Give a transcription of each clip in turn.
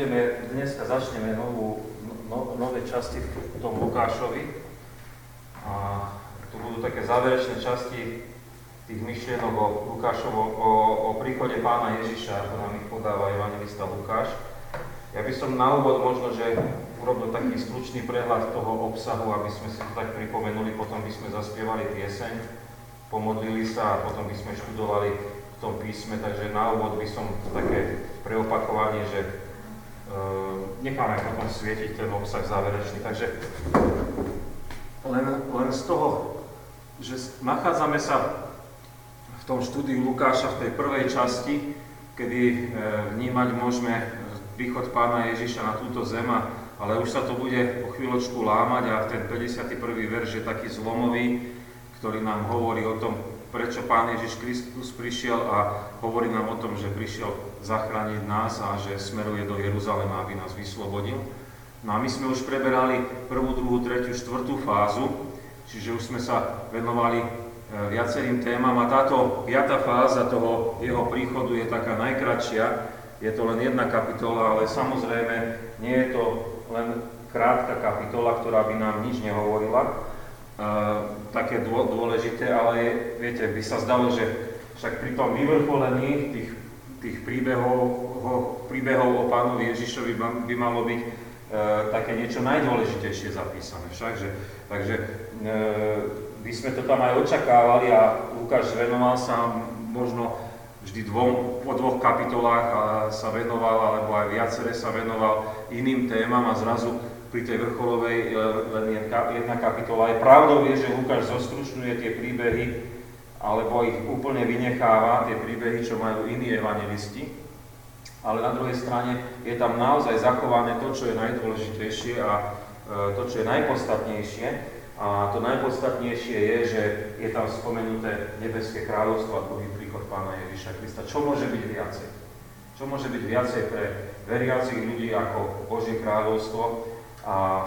budeme, dneska začneme novú, no, nové časti v tom Lukášovi. A tu budú také záverečné časti tých myšlienok o Lukášovo, o, o príchode pána Ježiša, ako nám ich podáva evangelista Lukáš. Ja by som na úvod možno, že urobil taký stručný prehľad toho obsahu, aby sme si to tak pripomenuli, potom by sme zaspievali pieseň, pomodlili sa a potom by sme študovali v tom písme, takže na úvod by som také preopakovanie, že necháme potom svietiť ten obsah záverečný. Takže len, len z toho, že nachádzame sa v tom štúdiu Lukáša v tej prvej časti, kedy e, vnímať môžeme príchod pána Ježiša na túto zem, ale už sa to bude o chvíľočku lámať a ten 51. verš je taký zlomový, ktorý nám hovorí o tom, prečo Pán Ježiš Kristus prišiel a hovorí nám o tom, že prišiel zachrániť nás a že smeruje do Jeruzalema, aby nás vyslobodil. No a my sme už preberali prvú, druhú, tretiu, štvrtú fázu, čiže už sme sa venovali e, viacerým témam a táto piata fáza toho jeho príchodu je taká najkračšia. Je to len jedna kapitola, ale samozrejme nie je to len krátka kapitola, ktorá by nám nič nehovorila, e, také dôležité, ale viete, by sa zdalo, že však pri tom vyvrcholení tých, tých príbehov, príbehov o pánovi Ježišovi by malo byť E, také niečo najdôležitejšie zapísané však, že, takže e, by sme to tam aj očakávali a Lukáš venoval sa možno vždy dvom, po dvoch kapitolách a sa venoval, alebo aj viacere sa venoval iným témam a zrazu pri tej vrcholovej e, len jedna kapitola. Je pravdou je, že Lukáš zostručňuje tie príbehy, alebo ich úplne vynecháva, tie príbehy, čo majú iní evangelisti ale na druhej strane je tam naozaj zachované to, čo je najdôležitejšie a e, to, čo je najpodstatnejšie. A to najpodstatnejšie je, že je tam spomenuté nebeské kráľovstvo a druhý príchod Pána Ježiša Krista. Čo môže byť viacej? Čo môže byť viacej pre veriacich ľudí ako Božie kráľovstvo a e,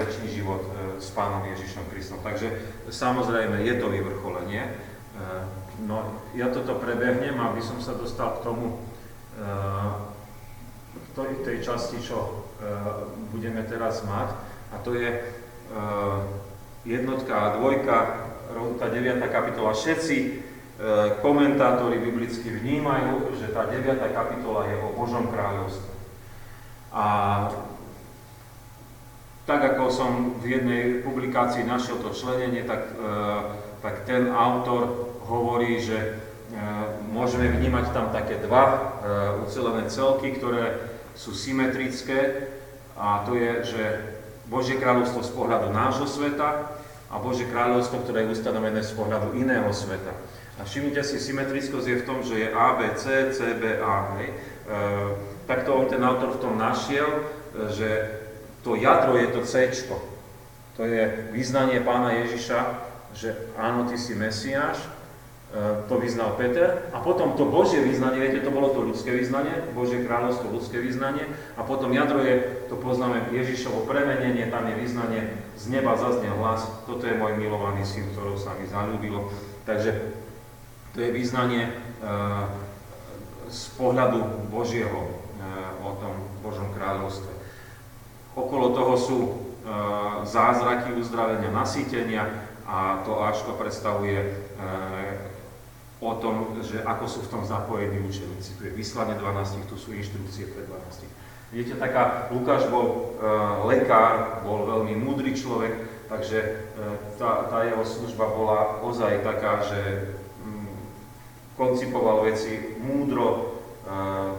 väčší život e, s Pánom Ježišom Kristom. Takže samozrejme je to vyvrcholenie. E, no ja toto prebehnem, aby som sa dostal k tomu, v tej časti, čo e, budeme teraz mať. A to je jednotka a dvojka, tá 9. kapitola. Všetci komentátori biblicky vnímajú, že tá 9. kapitola je o Božom kráľovstve. A tak ako som v jednej publikácii našiel to členenie, tak, tak ten autor hovorí, že môžeme vnímať tam také dva e, ucelené celky, ktoré sú symetrické a to je, že Božie kráľovstvo z pohľadu nášho sveta a Božie kráľovstvo, ktoré je ustanovené z pohľadu iného sveta. A všimnite si, symetrickosť je v tom, že je A, B, C, C, B, A. Hej. E, takto on ten autor v tom našiel, e, že to jadro je to C. To je význanie pána Ježiša, že áno, ty si Mesiáš, E, to vyznal Peter. A potom to Božie vyznanie, viete, to bolo to ľudské vyznanie, Božie kráľovstvo, ľudské vyznanie. A potom jadro je, to poznáme Ježišovo premenenie, tam je vyznanie, z neba zaznel hlas, toto je môj milovaný syn, ktorou sa mi zalúbilo. Takže to je vyznanie e, z pohľadu Božieho e, o tom Božom kráľovstve. Okolo toho sú zázraky uzdravenia, nasýtenia a to Ačko predstavuje e, o tom, že ako sú v tom zapojení učeníci. Tu je vyslanie 12, tu sú inštrukcie pre 12. Vidíte, taká, Lukáš bol e, lekár, bol veľmi múdry človek, takže e, tá, tá jeho služba bola ozaj taká, že mm, koncipoval veci múdro, e,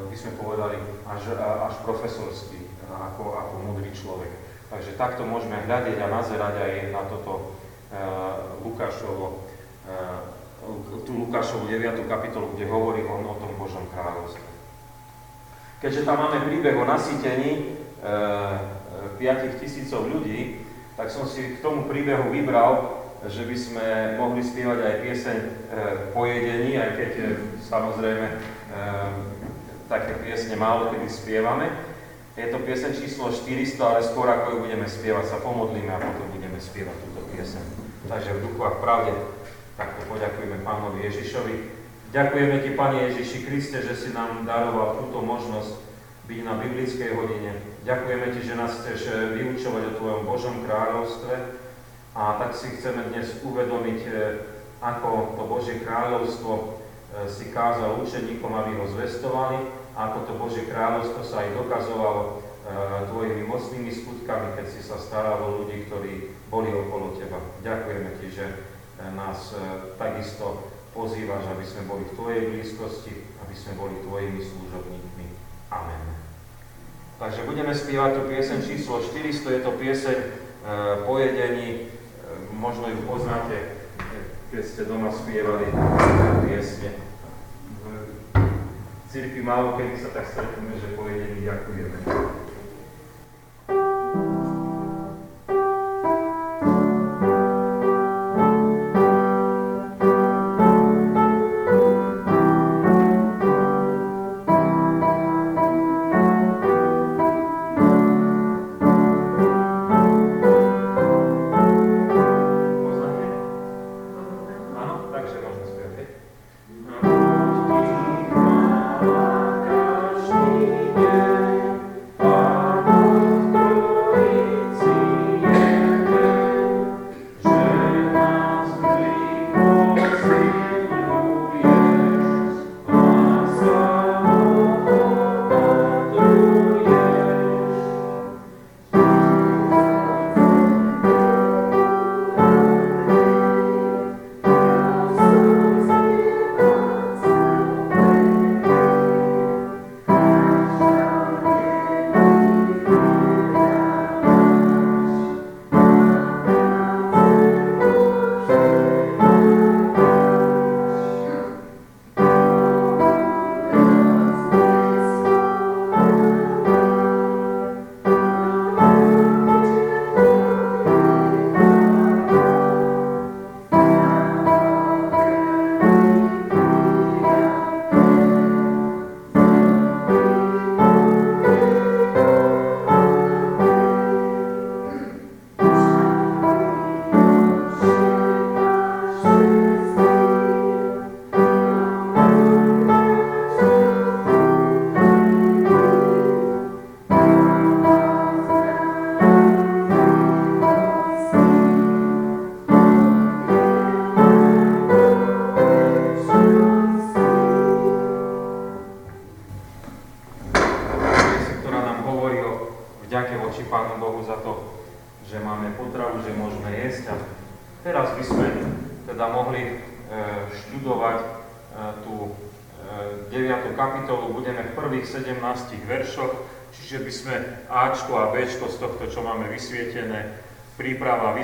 by sme povedali, až, až profesorský, ako, ako múdry človek. Takže takto môžeme hľadiť a nazerať aj na toto Lukášovo e, tú Lukášovu 9. kapitolu, kde hovorí on o tom Božom kráľovstve. Keďže tam máme príbeh o nasýtení e, 5 e, tisícov ľudí, tak som si k tomu príbehu vybral, že by sme mohli spievať aj pieseň e, pojedení, aj keď e, samozrejme e, také piesne málo kedy spievame. Je to pieseň číslo 400, ale skôr ako ju budeme spievať, sa pomodlíme a potom budeme spievať túto pieseň. Takže v duchu a v pravde Takto poďakujeme Pánovi Ježišovi. Ďakujeme Ti, Pane Ježiši Kriste, že si nám daroval túto možnosť byť na biblickej hodine. Ďakujeme Ti, že nás chceš eh, vyučovať o Tvojom Božom kráľovstve a tak si chceme dnes uvedomiť, eh, ako to Božie kráľovstvo si kázal učeníkom, aby ho zvestovali, ako to Božie kráľovstvo sa aj dokazovalo Tvojimi mocnými skutkami, keď si sa staral o ľudí, ktorí boli okolo Teba. Ďakujeme Ti, že nás takisto pozývaš, aby sme boli v Tvojej blízkosti, aby sme boli Tvojimi služobníkmi. Amen. Takže budeme spievať tu pieseň číslo 400, je to pieseň pojedení, možno ju poznáte, keď ste doma spievali piesne. V cirkvi málo kedy sa tak stretneme, že pojedení ďakujeme.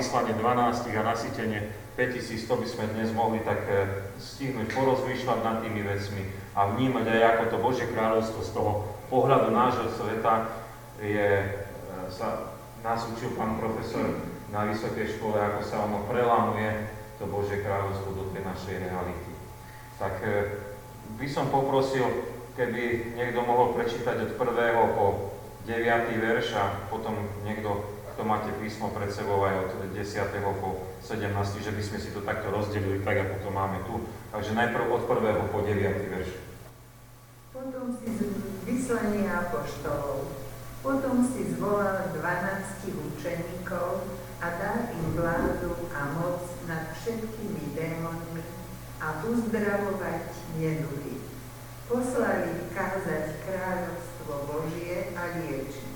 Vyslanie 12 a nasytenie 5000, to by sme dnes mohli tak e, stihnúť, porozmýšľať nad tými vecmi a vnímať aj ako to Božie kráľovstvo z toho pohľadu nášho sveta je, e, sa nás učil pán profesor na vysokej škole, ako sa ono prelámuje to Božie kráľovstvo do tej našej reality. Tak e, by som poprosil, keby niekto mohol prečítať od prvého po 9. verš a potom niekto to máte písmo pred sebou aj od 10. po 17. že by sme si to takto rozdelili, tak ako to máme tu. Takže najprv od 1. po 9. verš. Potom si vyslanie apoštolov. Potom si zvolal 12 učeníkov a dal im vládu a moc nad všetkými démonmi a uzdravovať neduhy. Poslali kázať kráľovstvo Božie a liečiť.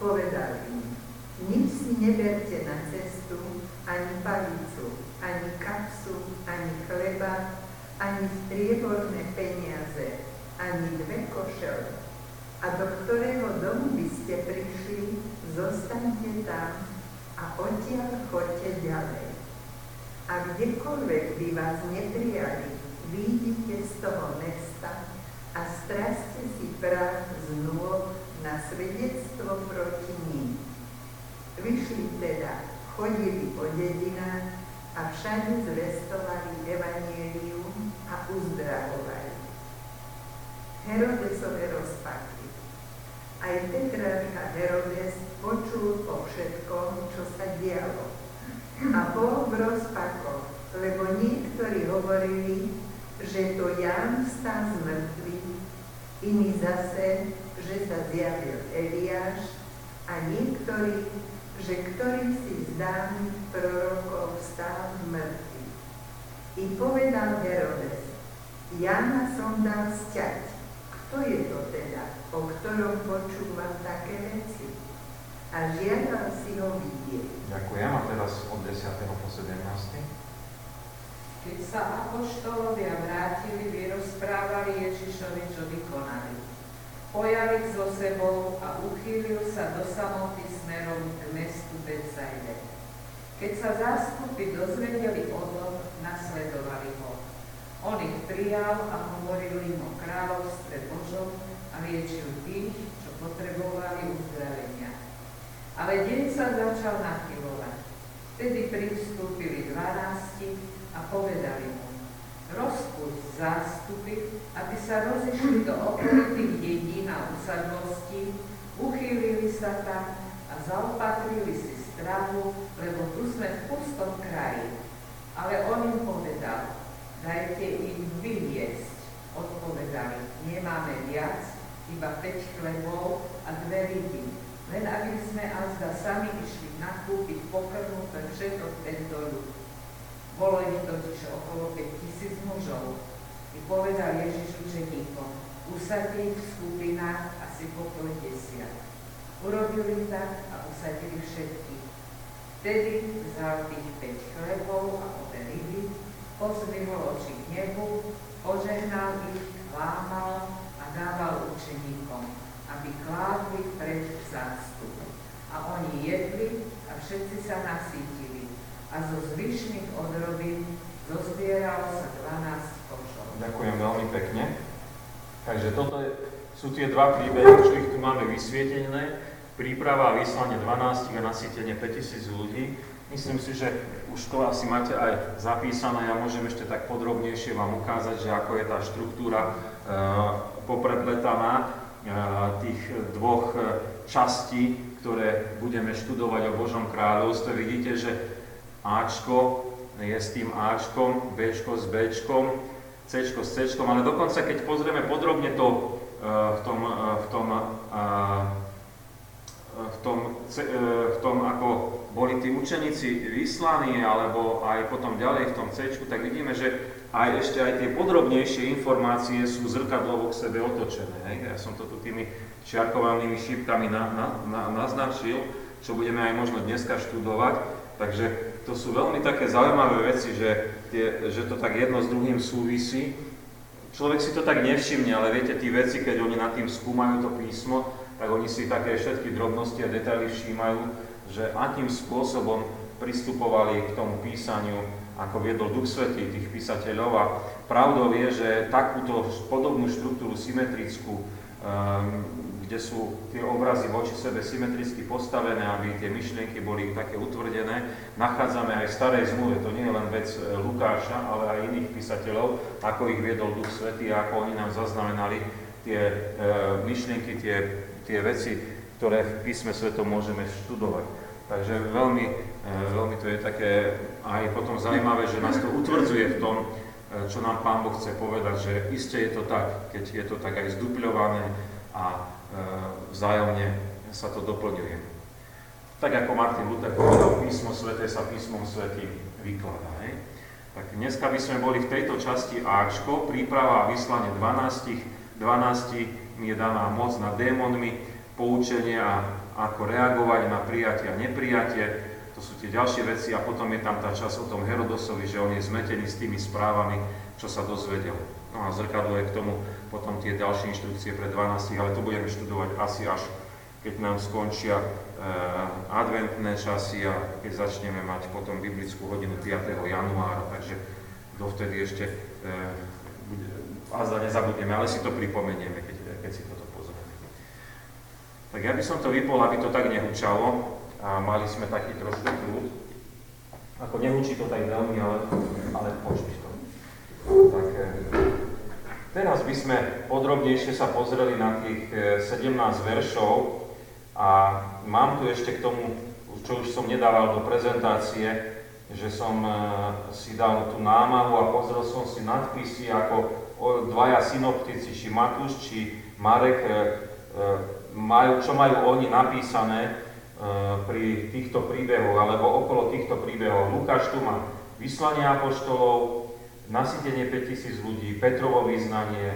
Povedali im, nič si neberte na cestu, ani palicu, ani kapsu, ani chleba, ani strieborné peniaze, ani dve košele. A do ktorého domu by ste prišli, zostaňte tam a odtiaľ chodte ďalej. A kdekoľvek by vás neprijali, výjdite z toho mesta a straste si prach z na svedectvo proti ním. Vyšli teda, chodili po dedinách a všade zvestovali evanielium a uzdravovali. Herodesové rozpaky. Aj Petrarcha Herodes počul o všetkom, čo sa dialo. A bol v rozpakoch, lebo niektorí hovorili, že to Ján vstal z mŕtvych, iní zase, že sa zjavil Eliáš a niektorí, že ktorý si z dávnych prorokov vstal z mŕtvych. I povedal Herodes, Jana som dal sťať. Kto je to teda, o ktorom počúvam také veci? A žiadal si ho vidieť. Ďakujem. A teraz od 10. po 17. Keď sa apoštolovia vrátili, vyrozprávali Ježišovi, čo vykonali. Pojali ich so sebou a uchýlil sa do samoty smerom k mestu Betsaide. Keď sa zástupy dozvedeli o tom, nasledovali ho. On ich prijal a hovoril im o kráľovstve Božom a liečil tých, čo potrebovali uzdravenia. Ale deň sa začal nachylovať. Vtedy pristúpili dvanácti a povedali mu, rozpúšť zástupy, aby sa rozišli do okolitých dedín a usadlostí, uchýlili sa tam a zaopatrili si stravu, lebo tu sme v pustom kraji. Ale on im povedal, dajte im vyviesť. Odpovedali, nemáme viac, iba 5 chlebov a dve ryby. Len aby sme azda sami išli nakúpiť pokrmu pre všetok tento ľud. Bolo ich totiž okolo 5 tisíc mužov. I povedal Ježiš učeníkom, usadte ich v skupinách asi po pol desiat. Urobili tak a usadili všetkých. Vtedy vzal tých 5 chlebov a obe ryby, pozvihol oči k nebu, požehnal ich, lámal a dával učeníkom, aby kládli pred zástup. A oni jedli a všetci sa nasýtili a zo zvyšných odrobín zozbieralo sa 12 košov. Ďakujem veľmi pekne. Takže toto je, sú tie dva príbehy, ich tu máme vysvietené. Príprava a vyslanie 12 a nasýtenie 5000 ľudí. Myslím si, že už to asi máte aj zapísané. Ja môžem ešte tak podrobnejšie vám ukázať, že ako je tá štruktúra e, poprepletaná e, tých dvoch e, častí, ktoré budeme študovať o Božom kráľovstve. Vidíte, že Ačko je s tým Ačkom, Bčko s Bčkom, Cčko s Cčkom, ale dokonca keď pozrieme podrobne to uh, v tom, uh, v tom, uh, v tom, v tom, ako boli tí učeníci vyslaní, alebo aj potom ďalej v tom C, tak vidíme, že aj ešte aj tie podrobnejšie informácie sú zrkadlovo k sebe otočené. Hej? Ja som to tu tými čiarkovanými šípkami na, na, na, naznačil, čo budeme aj možno dneska študovať. Takže to sú veľmi také zaujímavé veci, že, tie, že to tak jedno s druhým súvisí. Človek si to tak nevšimne, ale viete, tí veci, keď oni nad tým skúmajú to písmo, tak oni si také všetky drobnosti a detaily všímajú, že akým spôsobom pristupovali k tomu písaniu, ako viedol Duch Svetý tých písateľov. A pravdou je, že takúto podobnú štruktúru symetrickú um, kde sú tie obrazy voči sebe symetricky postavené, aby tie myšlienky boli také utvrdené. Nachádzame aj v starej zmluve, to nie je len vec e, Lukáša, ale aj iných písateľov, ako ich viedol Duch Svetý a ako oni nám zaznamenali tie e, myšlienky, tie, tie veci, ktoré v písme svetom môžeme študovať. Takže veľmi, e, veľmi to je také aj potom zaujímavé, že nás to utvrdzuje v tom, e, čo nám Pán Boh chce povedať, že iste je to tak, keď je to tak aj zdupľované a E, vzájomne sa to doplňuje. Tak ako Martin Luther povedal, písmo sveté sa písmom svetým vykladá. Hej? Tak dneska by sme boli v tejto časti Ačko, príprava a vyslanie 12, 12 mi je daná moc nad démonmi, poučenie a ako reagovať na prijatie a neprijatie, to sú tie ďalšie veci a potom je tam tá časť o tom Herodosovi, že on je zmetený s tými správami, čo sa dozvedel. No a zrkadlo je k tomu potom tie ďalšie inštrukcie pre 12, ale to budeme študovať asi až keď nám skončia e, adventné časy a keď začneme mať potom biblickú hodinu 5. januára, takže dovtedy ešte e, azda nezabudneme, ale si to pripomenieme, keď, keď si toto pozrieme. Tak ja by som to vypol, aby to tak nehučalo a mali sme taký trošku trúd. Ako nehučí to tak veľmi, ale, ale počuť to. Tak, e, Teraz by sme podrobnejšie sa pozreli na tých 17 e, veršov a mám tu ešte k tomu, čo už som nedával do prezentácie, že som e, si dal tú námahu a pozrel som si nadpisy, ako dvaja synoptici, či Matúš, či Marek, e, majú, čo majú oni napísané pri týchto príbehoch alebo okolo týchto príbehov. Lukáš tu má vyslanie apoštolov, nasytenie 5000 ľudí, Petrovo vyznanie,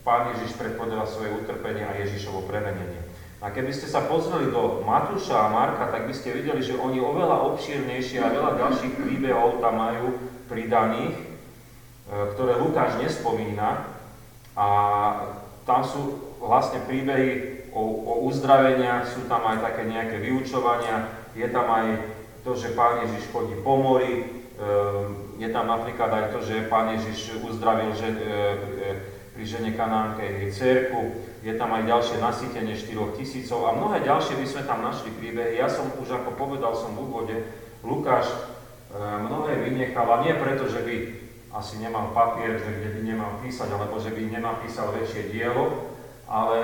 Pán Ježiš predpovedal svoje utrpenie a Ježišovo premenenie. A keby ste sa pozreli do Matúša a Marka, tak by ste videli, že oni oveľa obšírnejšie a veľa ďalších príbehov tam majú pridaných, e, ktoré Lukáš nespomína. A tam sú vlastne príbehy o, o uzdraveniach, sú tam aj také nejaké vyučovania, je tam aj to, že Pán Ježiš chodí po mori, e, je tam napríklad aj to, že Pán Ježiš uzdravil že, e, pri žene Kanánke jej cerku, je tam aj ďalšie nasýtenie 4 tisícov a mnohé ďalšie by sme tam našli príbehy. Ja som už, ako povedal som v úvode, Lukáš e, mnohé a nie preto, že by asi nemal papier, že kde by nemal písať, alebo že by nenapísal väčšie dielo, ale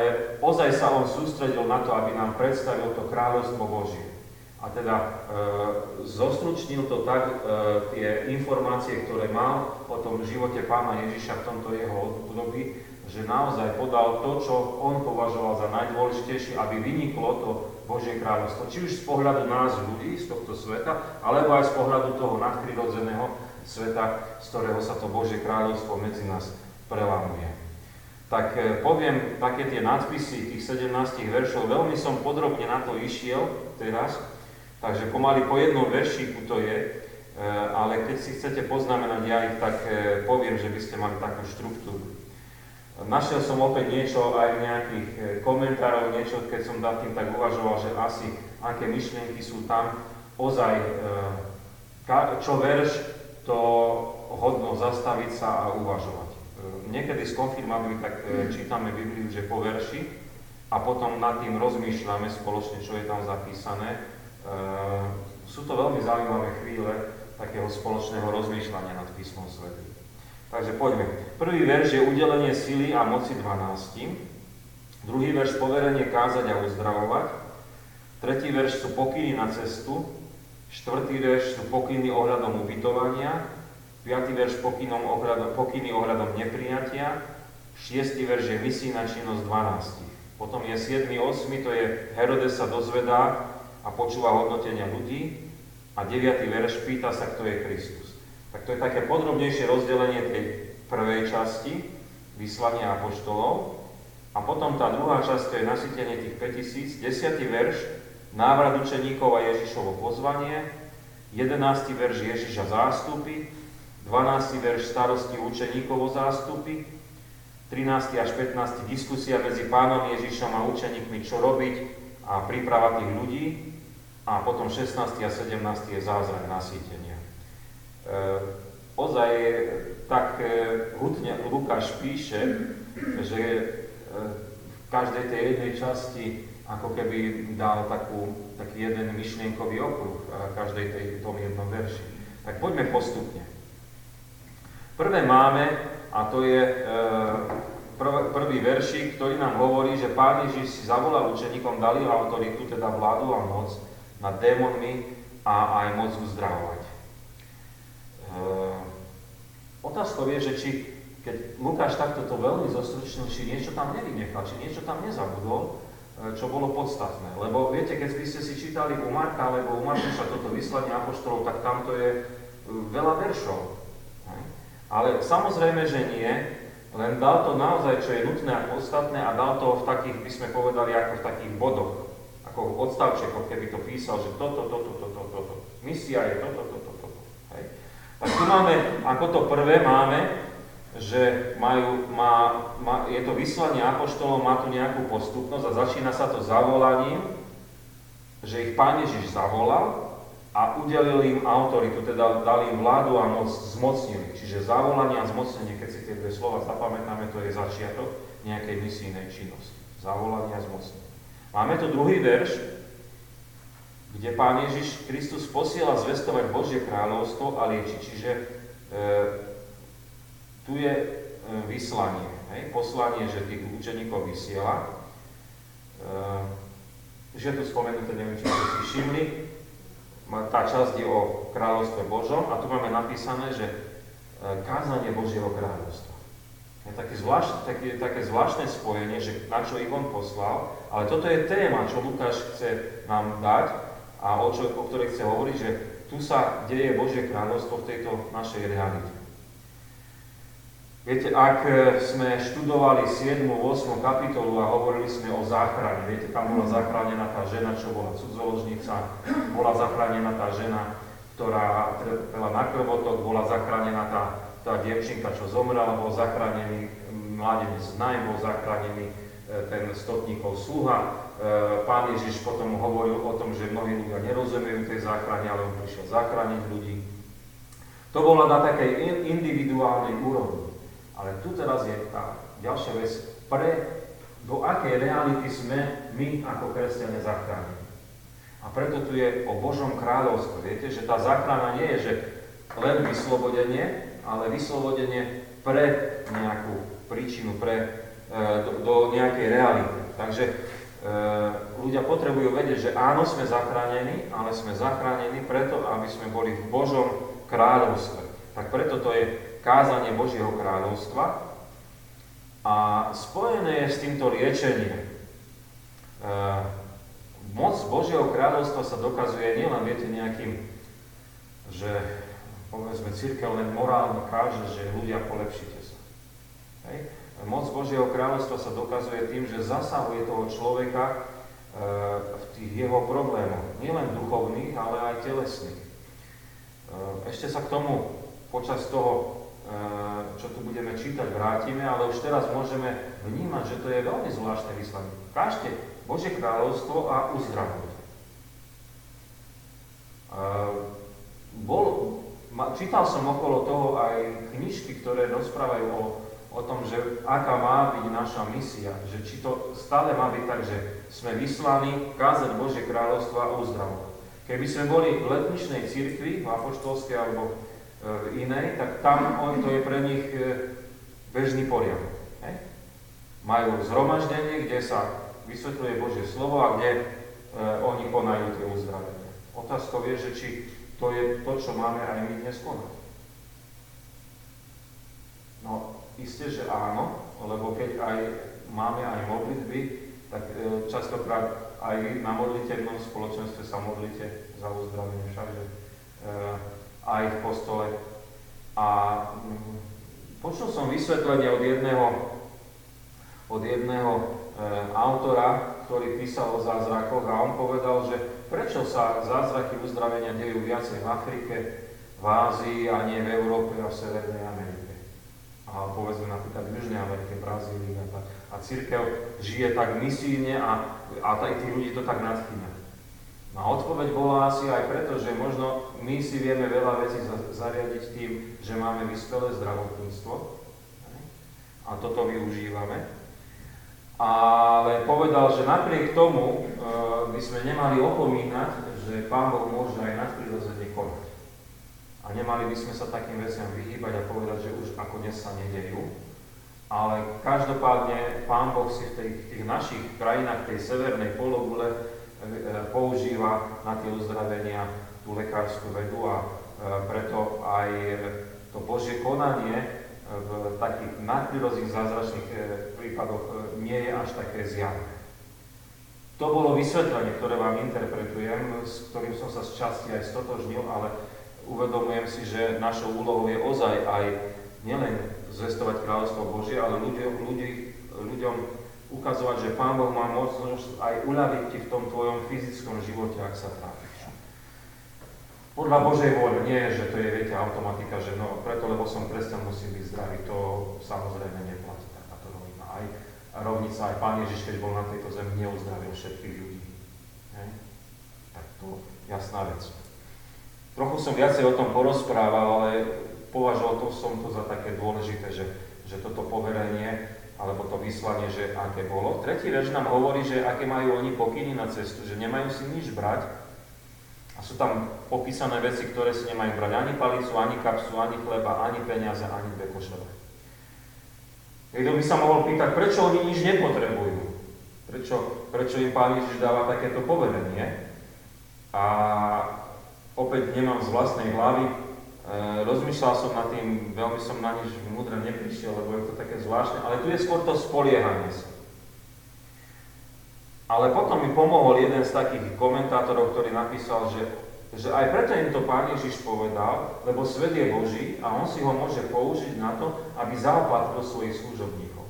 ozaj sa on sústredil na to, aby nám predstavil to kráľovstvo Božie. A teda e, zostručnil to tak, e, tie informácie, ktoré mal o tom živote pána Ježiša v tomto jeho období, že naozaj podal to, čo on považoval za najdôležitejšie, aby vyniklo to Božie kráľovstvo. Či už z pohľadu nás ľudí, z tohto sveta, alebo aj z pohľadu toho nadprirodzeného sveta, z ktorého sa to Božie kráľovstvo medzi nás prelamuje. Tak e, poviem také tie nadpisy tých 17 veršov, veľmi som podrobne na to išiel teraz, Takže pomaly po jednom veršíku to je, e, ale keď si chcete poznamenať ja ich, tak e, poviem, že by ste mali takú štruktúru. Našiel som opäť niečo aj v nejakých e, komentároch, niečo, keď som nad tým tak uvažoval, že asi aké myšlienky sú tam. Ozaj, čo verš, to hodno zastaviť sa a uvažovať. Niekedy z konfirmami tak čítame Bibliu, že po verši a potom nad tým rozmýšľame spoločne, čo je tam zapísané sú to veľmi zaujímavé chvíle takého spoločného rozmýšľania nad písmom svetým. Takže poďme. Prvý verš je udelenie sily a moci 12. Druhý verš poverenie kázať a uzdravovať. Tretí verš sú pokyny na cestu. Štvrtý verš sú pokyny ohľadom ubytovania. Piatý verš pokynom ohľadom, pokyny ohľadom neprijatia. Šiestý verš je misijná činnosť 12. Potom je 7. 8. to je Herodes sa dozvedá, a počúva hodnotenia ľudí. A 9. verš pýta sa, kto je Kristus. Tak to je také podrobnejšie rozdelenie tej prvej časti, vyslania apoštolov. A potom tá druhá časť, to je nasytenie tých 5000. 10. verš, návrat učeníkov a Ježišovo pozvanie. 11. verš Ježiša zástupy. 12. verš starosti učeníkov o zástupy. 13. až 15. diskusia medzi pánom Ježišom a učeníkmi, čo robiť a príprava tých ľudí a potom 16. a 17. je zázrak nasýtenia. E, ozaj tak e, hutne Lukáš píše, že e, v každej tej jednej časti ako keby dal takú, taký jeden myšlienkový okruh každej tej, tom jednom verši. Tak poďme postupne. Prvé máme, a to je prv, prvý veršik, ktorý nám hovorí, že Pán Ježiš si zavolal učeníkom, dali autoritu, teda vládu a moc, nad démonmi a aj moc uzdravovať. E, otázkou je, že či keď Lukáš takto to veľmi zostručnil, či niečo tam nevynechal, či niečo tam nezabudol, e, čo bolo podstatné. Lebo viete, keď by ste si čítali u Marka alebo u Matúša toto vyslanie apoštolov, tak tam to je e, veľa veršov. Ale samozrejme, že nie, len dal to naozaj, čo je nutné a podstatné a dal to v takých, by sme povedali, ako v takých bodoch ako odstavček, keby to písal, že toto, toto, toto, toto. Misia je toto, toto, toto. Hej. Tak tu máme, ako to prvé máme, že majú, má, má, je to vyslanie apoštolov, má tu nejakú postupnosť a začína sa to zavolaním, že ich Pán Ježiš zavolal a udelil im autoritu, teda dal im vládu a moc, zmocnili. Čiže zavolanie a zmocnenie, keď si tie dve slova zapamätáme, to je začiatok nejakej misijnej činnosti. Zavolanie a zmocnenie. Máme tu druhý verš, kde Pán Ježiš Kristus posiela zvestovať Božie kráľovstvo a liečiť. Čiže e, tu je e, vyslanie, hej? poslanie, že tých učeníkov vysiela. E, že tu spomenuté, neviem, či ste si všimli, tá časť je o kráľovstve Božom a tu máme napísané, že e, kázanie Božieho kráľovstva. Je také, zvlášť, také, také zvláštne spojenie, že na čo ich on poslal, ale toto je téma, čo Lukáš chce nám dať a o, čo, o ktorej chce hovoriť, že tu sa deje Božie kráľovstvo v tejto našej realite. Viete, ak sme študovali 7. 8. kapitolu a hovorili sme o záchrane, viete, tam bola zachránená tá žena, čo bola cudzoložnica, bola zachránená tá žena, ktorá trpela na krvotok, bola zachránená tá, tá dievčinka, čo zomrela, bol zachránený mladenec Najm, bol zachránený e, ten stotníkov sluha. E, pán Ježiš potom hovoril o tom, že mnohí ľudia nerozumejú tej záchrane, ale on prišiel zachrániť ľudí. To bolo na takej individuálnej úrovni. Ale tu teraz je tá ďalšia vec, pre do akej reality sme my ako kresťania zachránení. A preto tu je o Božom kráľovstve. Viete, že tá záchrana nie je, že len vyslobodenie, ale vyslobodenie pre nejakú príčinu, pre, e, do, do nejakej reality. Takže e, ľudia potrebujú vedieť, že áno, sme zachránení, ale sme zachránení preto, aby sme boli v Božom kráľovstve. Tak preto to je kázanie Božieho kráľovstva a spojené je s týmto liečenie. Moc Božieho kráľovstva sa dokazuje nielen, viete, nejakým, že povedzme, církev len morálne káže, že ľudia polepšite sa. Hej. Moc Božieho kráľovstva sa dokazuje tým, že zasahuje toho človeka e, v tých jeho problémoch, nielen duchovných, ale aj telesných. E, ešte sa k tomu počas toho Eh, čo tu budeme čítať, vrátime, ale už teraz môžeme vnímať, že to je veľmi zvláštne vyslanie. Kážte Bože kráľovstvo a uzdravujte. Eh, bol, čítal som okolo toho aj knižky, ktoré rozprávajú o, o tom, že aká má byť naša misia, že či to stále má byť tak, že sme vyslaní kázať Bože kráľovstvo a uzdravovať. Keby sme boli v letničnej cirkvi, v apoštolskej alebo inej, tak tam on, to je pre nich e, bežný poriadok. Hej? Majú zhromaždenie, kde sa vysvetľuje Božie slovo a kde e, oni konajú tie uzdravenia. Otázkou je, že či to je to, čo máme aj my dnes konať. No, isté, že áno, lebo keď aj máme aj modlitby, tak e, častokrát aj na modlitevnom spoločenstve sa modlite za uzdravenie však, že e, aj v kostole. A mm, počul som vysvetlenie od jedného, od jedného e, autora, ktorý písal o zázrakoch a on povedal, že prečo sa zázraky uzdravenia dejú viacej v Afrike, v Ázii a nie v Európe a v Severnej Amerike. A povedzme napríklad v Južnej Amerike, Brazílii a tak. A církev žije tak misijne a, a aj tí ľudí to tak nadchýňa. No a odpoveď bola asi aj preto, že možno my si vieme veľa vecí zariadiť tým, že máme vyspelé zdravotníctvo a toto využívame. Ale povedal, že napriek tomu e, by sme nemali opomínať, že Pán Boh môže aj nadprirodzene konať. A nemali by sme sa takým veciam vyhýbať a povedať, že už ako dnes sa nedejú. Ale každopádne Pán Boh si v, tej, tých našich krajinách, tej severnej pologule, E, používa na tie uzdravenia tú lekárskú vedu a e, preto aj to Božie konanie v takých nadprirodzených zázračných e, prípadoch nie je až také zjavné. To bolo vysvetlenie, ktoré vám interpretujem, s ktorým som sa z časti aj stotožnil, ale uvedomujem si, že našou úlohou je ozaj aj nielen zvestovať kráľovstvo Božie, ale ľuďom, ľudí, ľuďom ukazovať, že Pán Boh má možnosť aj uľaviť ti v tom tvojom fyzickom živote, ak sa trápiš. Podľa Božej vôle, nie je, že to je, viete, automatika, že no, preto, lebo som kresťan, musím byť zdravý. To samozrejme neplatí takáto rovina. Aj rovnica, aj Pán Ježiš, keď bol na tejto zemi, neuzdravil všetkých ľudí. Hej? Tak to jasná vec. Trochu som viacej o tom porozprával, ale považoval to som to za také dôležité, že, že toto poverenie alebo to vyslanie, že aké bolo. Tretí reč nám hovorí, že aké majú oni pokyny na cestu, že nemajú si nič brať. A sú tam popísané veci, ktoré si nemajú brať ani palicu, ani kapsu, ani chleba, ani peniaze, ani dve košele. Niekto by sa mohol pýtať, prečo oni nič nepotrebujú. Prečo, prečo im Pán Ježiš dáva takéto povedenie. A opäť nemám z vlastnej hlavy, rozmýšľal som nad tým, veľmi som na nič múdre neprišiel, lebo je to také zvláštne, ale tu je skôr to spoliehanie sa. Ale potom mi pomohol jeden z takých komentátorov, ktorý napísal, že, že aj preto im to Pán Ježiš povedal, lebo svet je Boží a on si ho môže použiť na to, aby zaopatril svojich služobníkov.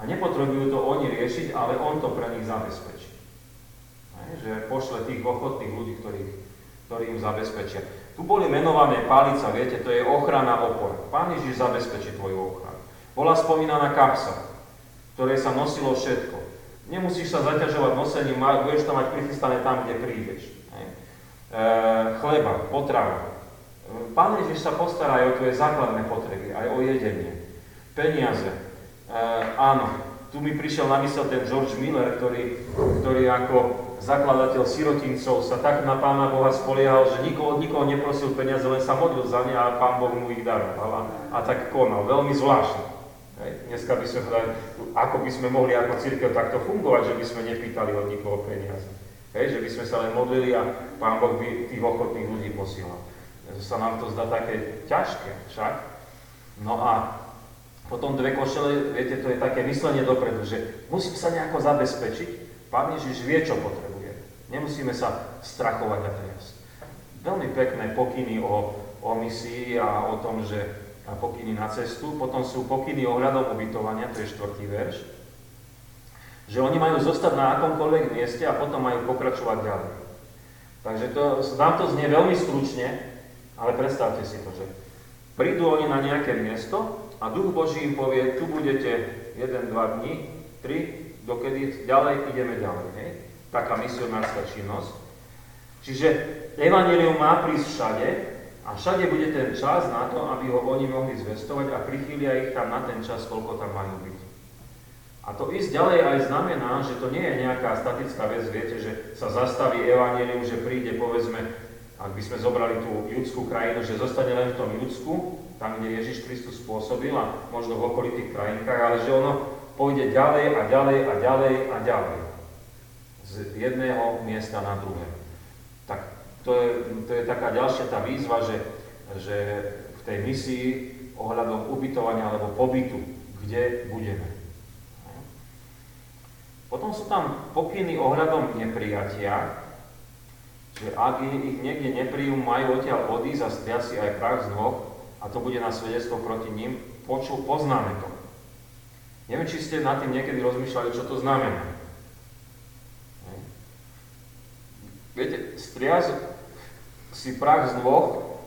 A nepotrebujú to oni riešiť, ale on to pre nich zabezpečí. Že pošle tých ochotných ľudí, ktorých, ktorí im zabezpečia. Tu boli menované palica, viete, to je ochrana opora. Pán Ježiš zabezpečí tvoju ochranu. Bola spomínaná kapsa, ktorej sa nosilo všetko. Nemusíš sa zaťažovať nosením, budeš to mať prichystané tam, kde prídeš. E, chleba, potrava. Pán Ježiš sa postará aj o tvoje základné potreby, aj o jedenie. Peniaze. E, áno, tu mi prišiel na mysel ten George Miller, ktorý, ktorý ako zakladateľ sirotincov sa tak na Pána Boha spoliehal, že nikoho, nikoho neprosil peniaze, len sa modlil za ne a Pán Boh mu ich daroval a, a tak konal. Veľmi zvláštne. Hej. Dneska by sme ako by sme mohli ako církev takto fungovať, že by sme nepýtali od nikoho peniaze. Hej, že by sme sa len modlili a Pán Boh by tých ochotných ľudí posielal. Sa nám to zdá také ťažké však. No a potom dve košele, viete, to je také myslenie dopredu, že musím sa nejako zabezpečiť. Pán Ježiš vie, čo potrebuje. Nemusíme sa strachovať a triasť. Veľmi pekné pokyny o, o misii a o tom, že a pokyny na cestu, potom sú pokyny ohľadom ubytovania, to je štvrtý verš, že oni majú zostať na akomkoľvek mieste a potom majú pokračovať ďalej. Takže to, nám to znie veľmi stručne, ale predstavte si to, že prídu oni na nejaké miesto a Duch Boží im povie, tu budete 1-2 dní, 3, dokedy ďalej ideme ďalej. Hej? Taká misionárska činnosť. Čiže Evangelium má prísť všade, a všade bude ten čas na to, aby ho oni mohli zvestovať a prichýlia ich tam na ten čas, koľko tam majú byť. A to ísť ďalej aj znamená, že to nie je nejaká statická vec, viete, že sa zastaví evanílium, že príde, povedzme, ak by sme zobrali tú judskú krajinu, že zostane len v tom Judsku, tam, kde Ježiš Kristus spôsobil a možno v okolitých krajinkách, ale že ono pôjde ďalej a ďalej a ďalej a ďalej. Z jedného miesta na druhé. To je, to je taká ďalšia tá výzva, že, že v tej misii ohľadom ubytovania alebo pobytu, kde budeme. Potom sú tam pokyny ohľadom neprijatia, že ak ich niekde nepríjmu, majú odtiaľ odísť a stria si aj prach z noh, a to bude na svedectvo proti ním, počul, poznáme to. Neviem, či ste nad tým niekedy rozmýšľali, čo to znamená. Viete, striaz si prach z dvoch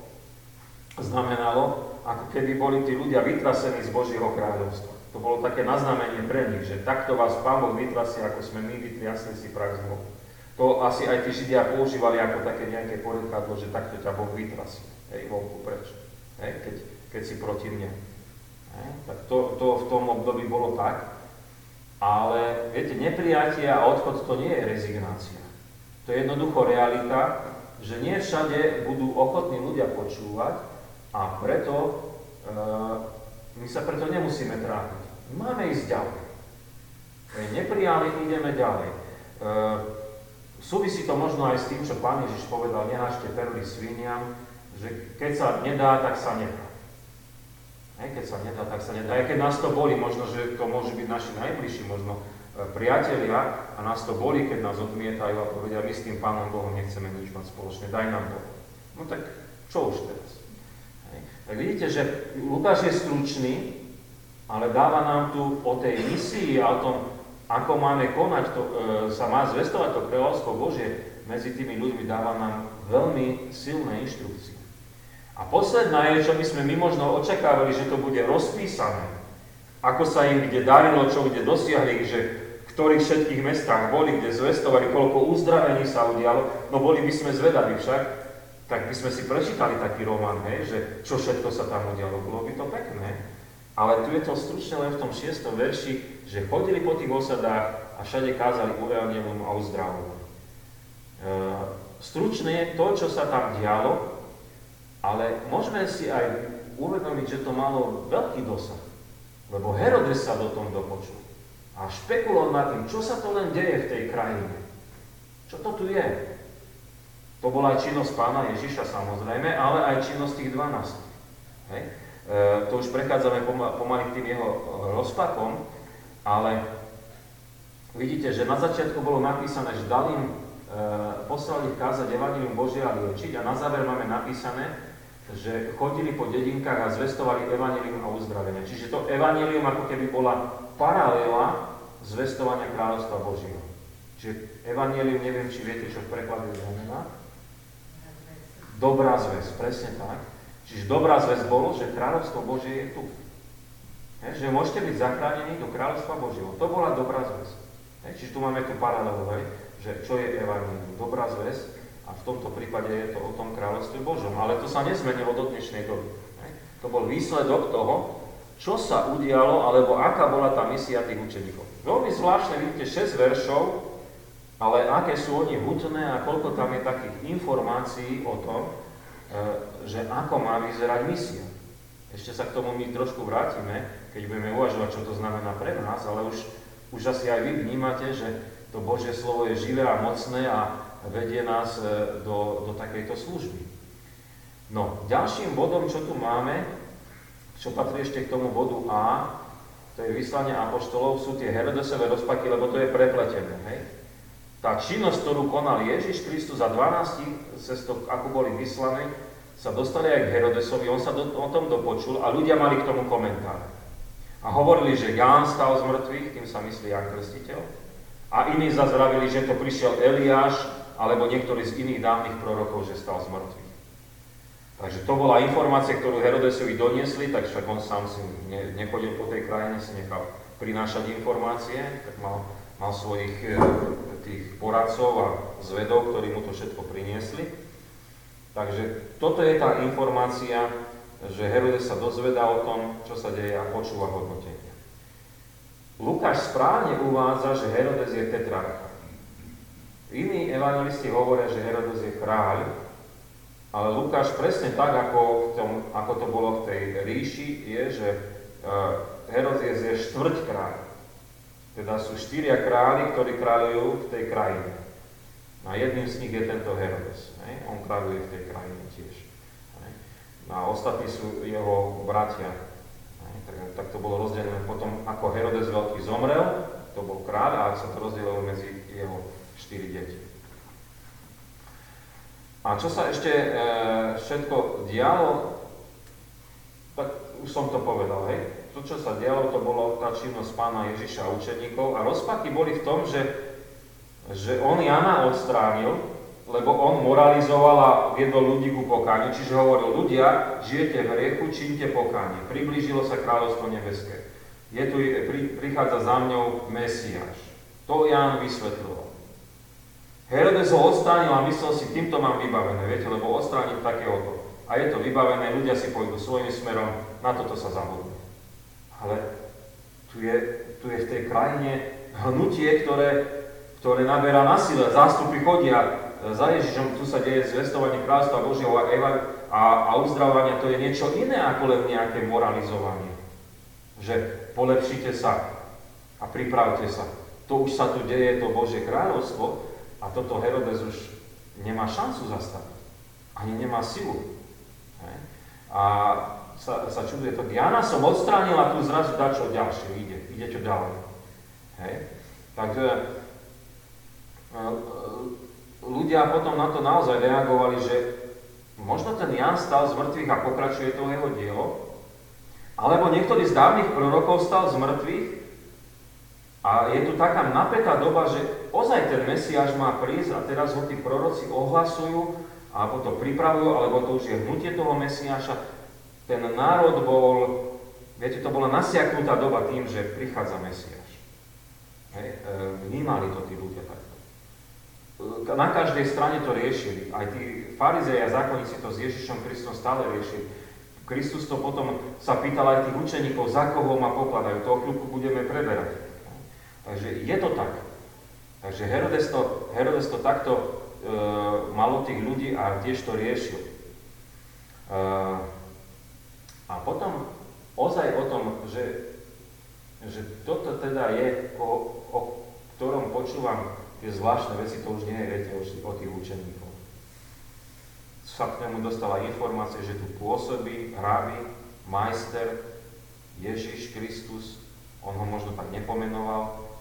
znamenalo, ako keby boli tí ľudia vytrasení z Božieho kráľovstva. To bolo také naznamenie pre nich, že takto vás Pán Boh vytrasie, ako sme my vytriasli si prach z dvoch. To asi aj tí Židia používali ako také nejaké porekadlo, že takto ťa Boh vytrasie. Hej, vonku preč. Hej, keď, keď si proti mne. Hej, tak to, to v tom období bolo tak. Ale viete, neprijatie a odchod to nie je rezignácia. To je jednoducho realita, že nie všade budú ochotní ľudia počúvať a preto e, my sa preto nemusíme trápiť. Máme ísť ďalej. Neprijali, ideme ďalej. E, súvisí to možno aj s tým, čo pán Ježiš povedal, nehažte perly sviniam, že keď sa nedá, tak sa nedá. Hej, keď sa nedá, tak sa nedá. Aj keď nás to boli, možno, že to môže byť naši najbližší, možno priatelia a nás to boli, keď nás odmietajú a povedia, my s tým Pánom Bohom nechceme nič mať spoločné, daj nám to. No tak čo už teraz? Hej. Tak vidíte, že Lukáš je stručný, ale dáva nám tu o tej misii a o tom, ako máme konať, to, e, sa má zvestovať to kráľovstvo Božie medzi tými ľuďmi, dáva nám veľmi silné inštrukcie. A posledná je, čo by sme my možno očakávali, že to bude rozpísané, ako sa im kde darilo, čo kde dosiahli, že ktorých všetkých mestách boli, kde zvestovali, koľko uzdravení sa udialo, no boli by sme zvedaví však, tak by sme si prečítali taký román, hej, že čo všetko sa tam udialo, bolo by to pekné. Ale tu je to stručne len v tom šiestom verši, že chodili po tých osadách a všade kázali evangelium a uzdravovali. E, stručne je to, čo sa tam dialo, ale môžeme si aj uvedomiť, že to malo veľký dosah. Lebo Herodes sa do tom dopočul a špekuloval nad tým, čo sa to len deje v tej krajine. Čo to tu je? To bola aj činnosť pána Ježiša samozrejme, ale aj činnosť tých 12. Hej. E, to už prechádzame pomaly k tým jeho rozpakom, ale vidíte, že na začiatku bolo napísané, že dal im, e, poslali ich kázať Evangelium Božia a liečiť a na záver máme napísané, že chodili po dedinkách a zvestovali Evangelium a uzdravenie. Čiže to Evangelium ako keby bola paralela zvestovania kráľovstva Božieho. Čiže Evangelium, neviem, či viete, čo v preklade znamená. Dobrá zväz, presne tak. Čiže dobrá zväz bolo, že kráľovstvo Božie je tu. He, že môžete byť zachránení do kráľovstva Božieho. To bola dobrá zväz. He, čiže tu máme tú paralelu, že čo je Evangelium, dobrá zväz a v tomto prípade je to o tom kráľovstve Božom. Ale to sa nezmenilo do dnešnej doby. To bol výsledok toho, čo sa udialo, alebo aká bola tá misia tých učeníkov. Veľmi zvláštne, vidíte, 6 veršov, ale aké sú oni hutné a koľko tam je takých informácií o tom, e, že ako má vyzerať misia. Ešte sa k tomu my trošku vrátime, keď budeme uvažovať, čo to znamená pre nás, ale už, už asi aj vy vnímate, že to Božie slovo je živé a mocné a vedie nás e, do, do takejto služby. No, ďalším bodom, čo tu máme, čo patrí ešte k tomu bodu A, to je vyslanie apoštolov, sú tie Herodesové rozpaky, lebo to je prepletené. Hej? Tá činnosť, ktorú konal Ježiš Kristus za 12 cestok, ako boli vyslané, sa dostali aj k Herodesovi, on sa do, o tom dopočul a ľudia mali k tomu komentár. A hovorili, že Ján stal z mŕtvych, tým sa myslí Ján Krstiteľ, a iní zazravili, že to prišiel Eliáš, alebo niektorý z iných dávnych prorokov, že stal z mŕtvych. Takže to bola informácia, ktorú Herodesovi doniesli, tak však on sám si ne, nechodil po tej krajine, si nechal prinášať informácie, tak mal, mal svojich e, tých poradcov a zvedov, ktorí mu to všetko priniesli. Takže toto je tá informácia, že Herodes sa dozvedá o tom, čo sa deje a počúva hodnotenie. Lukáš správne uvádza, že Herodes je tetrarcha. Iní evangelisti hovoria, že Herodes je kráľ, ale Lukáš presne tak, ako, v tom, ako to bolo v tej ríši, je, že uh, Herodes je štvrť kráľ. Teda sú štyria králi, ktorí kráľujú v tej krajine. A jedným z nich je tento Herodes. Ne? On kráľuje v tej krajine tiež. Ne? A ostatní sú jeho bratia. Ne? Tak, tak to bolo rozdelené potom, ako Herodes veľký zomrel, to bol kráľ a sa to rozdelilo medzi jeho štyri deti. A čo sa ešte e, všetko dialo, tak už som to povedal, hej to, čo sa dialo, to bolo tá činnosť pána Ježiša a učeníkov a rozpaky boli v tom, že, že on Jana odstránil, lebo on moralizoval a viedol ľudí ku pokániu, čiže hovoril, ľudia, žijete v hriechu, čínte pokánie, priblížilo sa kráľovstvo nebeské. Je tu, pri, prichádza za mňou Mesiáš. To Ján vysvetľoval. Herodes ho odstránil a myslel si, týmto mám vybavené, viete, lebo odstrániť takéhoto. A je to vybavené, ľudia si pôjdu svojím smerom, na toto sa zabudnú. Ale tu je, tu je v tej krajine hnutie, ktoré, ktoré naberá na sile. Zástupy chodia za Ježišom, tu sa deje zvestovanie kráľstva Božieho a, a, a uzdravovania, to je niečo iné ako len nejaké moralizovanie. Že polepšite sa a pripravte sa. To už sa tu deje, to Božie kráľovstvo a toto Herodes už nemá šancu zastaviť. Ani nemá silu. A sa, sa čuduje, tak Jana som odstránil a tu zrazu čo ďalšie, ide, ide čo ďalej. Hej? Takže e, ľudia potom na to naozaj reagovali, že možno ten Jan stal z mŕtvych a pokračuje to jeho dielo, alebo niektorý z dávnych prorokov stal z mŕtvych a je tu taká napätá doba, že ozaj ten Mesiáš má prísť a teraz ho tí proroci ohlasujú alebo to pripravujú, alebo to už je hnutie toho Mesiáša ten národ bol, viete, to bola nasiaknutá doba tým, že prichádza Mesiáš. Hej, e, vnímali to tí ľudia takto. E, na každej strane to riešili. Aj tí farizei a zákonníci to s Ježišom Kristom stále riešili. Kristus to potom sa pýtal aj tých učeníkov, za koho ma pokladajú. To chvíľku budeme preberať. Takže je to tak. Takže Herodes to, Herodes to takto e, malo tých ľudí a tiež to riešil. E, a potom ozaj o tom, že, že toto teda je, o, o ktorom počúvam tie zvláštne veci, to už nie je, viete, o, o tých učeníkov. sa k nemu dostala informácia, že tu pôsobí rabi, majster, Ježiš Kristus, on ho možno tak nepomenoval,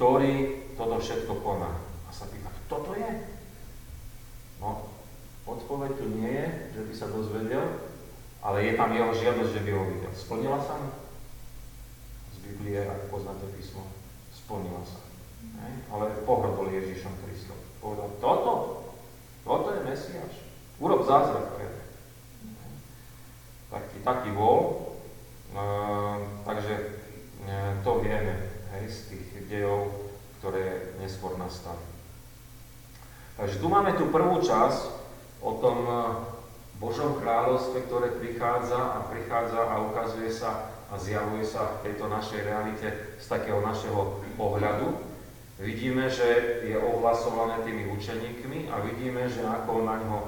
ktorý toto všetko koná. A sa pýta, kto to je? No, odpoveď tu nie je, že by sa dozvedel, ale je tam jeho žiadosť, že by ho videl. Splnila sa mu? Z Biblie, ak poznáte písmo, splnila sa. Ne? Ale pohrdol Ježišom Kristom. Povedal, toto, toto je Mesiáš. Urob zázrak pre Taký, taký bol. E, takže e, to vieme hej, z tých dejov, ktoré neskôr nastali. Takže tu máme tú prvú časť o tom e, Božom kráľovstve, ktoré prichádza a prichádza a ukazuje sa a zjavuje sa v tejto našej realite z takého našeho pohľadu. Vidíme, že je ohlasované tými učeníkmi a vidíme, že ako na ňo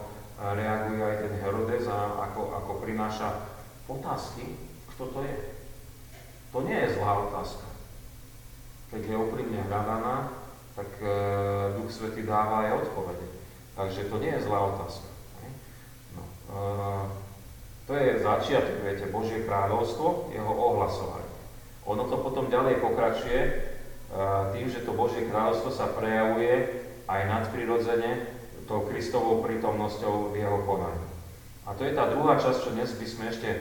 reaguje aj ten Herodes a ako, ako prináša otázky, kto to je. To nie je zlá otázka. Keď je úprimne hľadaná, tak e, Duch Svety dáva aj odpovede. Takže to nie je zlá otázka. To je začiatok, viete, Božie kráľovstvo, jeho ohlasovanie. Ono to potom ďalej pokračuje tým, že to Božie kráľovstvo sa prejavuje aj nadprirodzene tou Kristovou prítomnosťou v jeho konaní. A to je tá druhá časť, čo dnes by sme ešte e,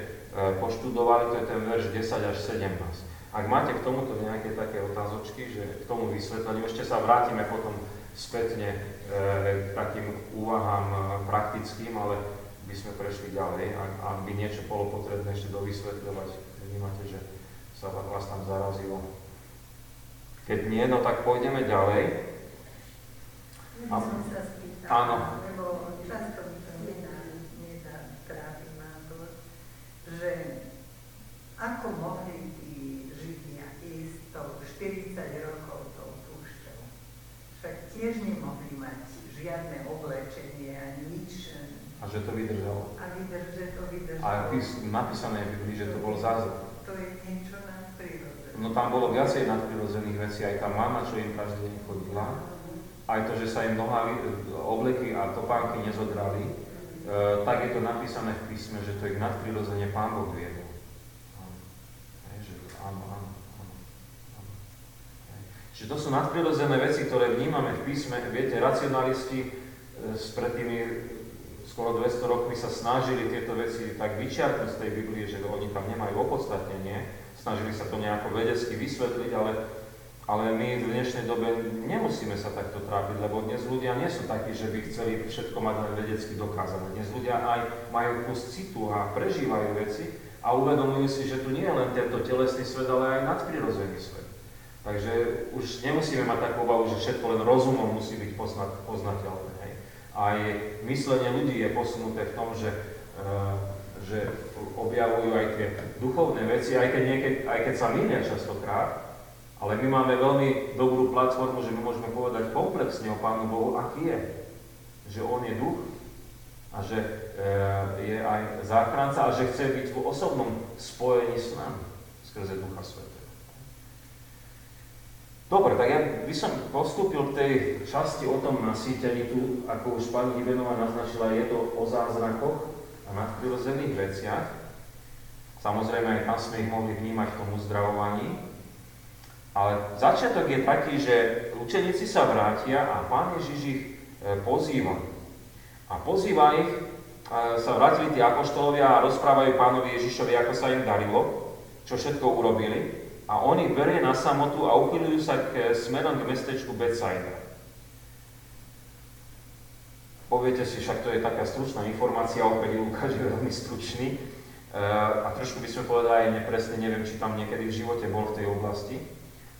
poštudovali, to je ten verš 10 až 17. Ak máte k tomuto nejaké také otázočky, že k tomu vysvetleniu, ešte sa vrátime potom spätne e, k takým úvahám e, praktickým, ale by sme prešli ďalej, ak, ak by niečo bolo potrebné ešte dovysvetľovať, vnímate, že sa vás tam zarazilo. Keď nie, no tak pôjdeme ďalej. Sa spýtala, áno. lebo často mi to nedá, nedá trápi ma to, že ako mohli tí Židia ísť to 40 rokov tou púšťou. Však tiež nemohli mať žiadne oblečenie ani nič, a že to vydržalo. A vydrž, že to vydržalo. A pís, napísané v Biblii, že to bol zázrak. To je niečo nadprirodzené. No tam bolo viacej nadprirodzených vecí, aj tá mama, čo im každý deň chodila, aj to, že sa im noha, obleky a topánky nezodrali, e, tak je to napísané v písme, že to ich nadprirodzene Pán Boh viedol. Áno, áno, áno. Čiže to sú nadprirodzené veci, ktoré vnímame v písme. Viete, racionalisti e, pred tými skoro 200 rokmi sa snažili tieto veci tak vyčiarknúť z tej Biblie, že oni tam nemajú opodstatnenie, snažili sa to nejako vedecky vysvetliť, ale, ale my v dnešnej dobe nemusíme sa takto trápiť, lebo dnes ľudia nie sú takí, že by chceli všetko mať len vedecky dokázané. Dnes ľudia aj majú kus citu a prežívajú veci a uvedomujú si, že tu nie je len tento telesný svet, ale aj nadprirodzený svet. Takže už nemusíme mať takú obavu, že všetko len rozumom musí byť poznateľné. Aj myslenie ľudí je posunuté v tom, že, uh, že objavujú aj tie duchovné veci, aj keď, niekedy, aj keď sa minia častokrát, ale my máme veľmi dobrú platformu, že my môžeme povedať komplexne o Pánu Bohu, aký je. Že On je duch a že e, je aj záchranca a že chce byť v osobnom spojení s nami skrze Ducha Sveta. Dobre, tak ja by som postúpil k tej časti o tom nasýtení tu, ako už pani Ibenová naznačila, je to o zázrakoch a nadprirodzených veciach. Samozrejme, aj tam sme ich mohli vnímať v tom uzdravovaní. Ale začiatok je taký, že učeníci sa vrátia a pán Ježiš ich e, pozýva. A pozýva ich, sa vrátili tí apoštolovia a rozprávajú pánovi Ježišovi, ako sa im darilo, čo všetko urobili. A on ich berie na samotu a uchylujú sa k, smerom k mestečku Betsaida. Poviete si, však to je taká stručná informácia, opäť Lukáš je veľmi stručný. Uh, a trošku by sme povedali aj nepresne, neviem, či tam niekedy v živote bol v tej oblasti,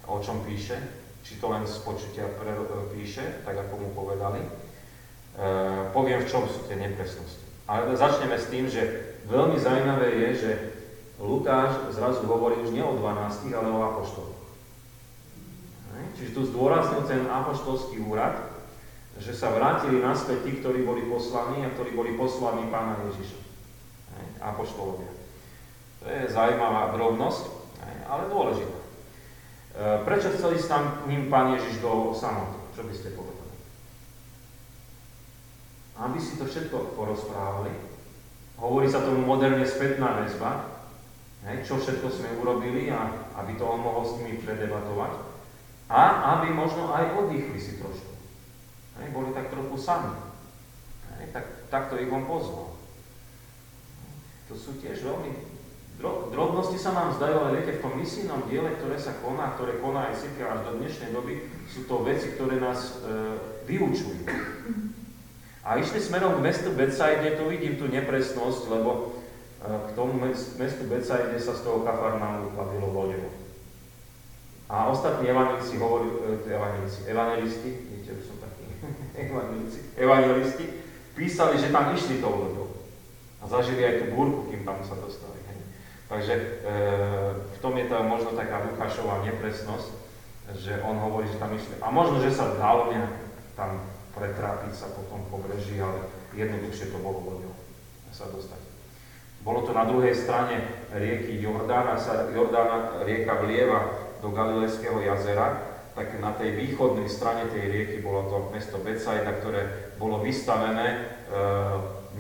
o čom píše, či to len z počutia uh, píše, tak ako mu povedali. Poviem, v čom sú tie nepresnosti. Ale začneme s tým, že veľmi zaujímavé je, že Lukáš zrazu hovorí už nie o 12, ale o apoštoloch. Čiže tu zdôraznil ten apoštolský úrad, že sa vrátili naspäť tí, ktorí boli poslaní a ktorí boli poslaní pána Ježiša. Apoštolovia. To je zaujímavá drobnosť, ale dôležitá. E, prečo chceli ísť tam ním pán Ježiš do samoty? Čo by ste povedali? aby si to všetko porozprávali. Hovorí sa tomu moderne spätná väzba, hej, čo všetko sme urobili a aby to on mohol s nimi predebatovať. A aby možno aj oddychli si trošku. Hej, boli tak trochu sami. Hej, tak, takto ich on pozval. To sú tiež veľmi Drobnosti sa nám zdajú, ale viete, v tom misijnom diele, ktoré sa koná, ktoré koná aj církev až do dnešnej doby, sú to veci, ktoré nás e, vyučujú. A išli smerom k mestu Betsaide, tu vidím tú nepresnosť, lebo k tomu mestu Betsaide sa z toho Kafarnánu plavilo loďou. A ostatní evangelíci hovorili, e, evangelíci, evangelisti, vidíte, som taký, evangelici, evangelisti, písali, že tam išli tou loďou. A zažili aj tú búrku, kým tam sa dostali. Takže e, v tom je tá možno taká Lukášová nepresnosť, že on hovorí, že tam išli. A možno, že sa dalo nejak tam pretrápiť sa po tom pobreží, ale jednoduchšie to bolo loďou sa dostať. Bolo to na druhej strane rieky Jordána, sa Jordána rieka vlieva do Galilejského jazera, tak na tej východnej strane tej rieky bolo to mesto Betsaida, ktoré bolo vystavené e,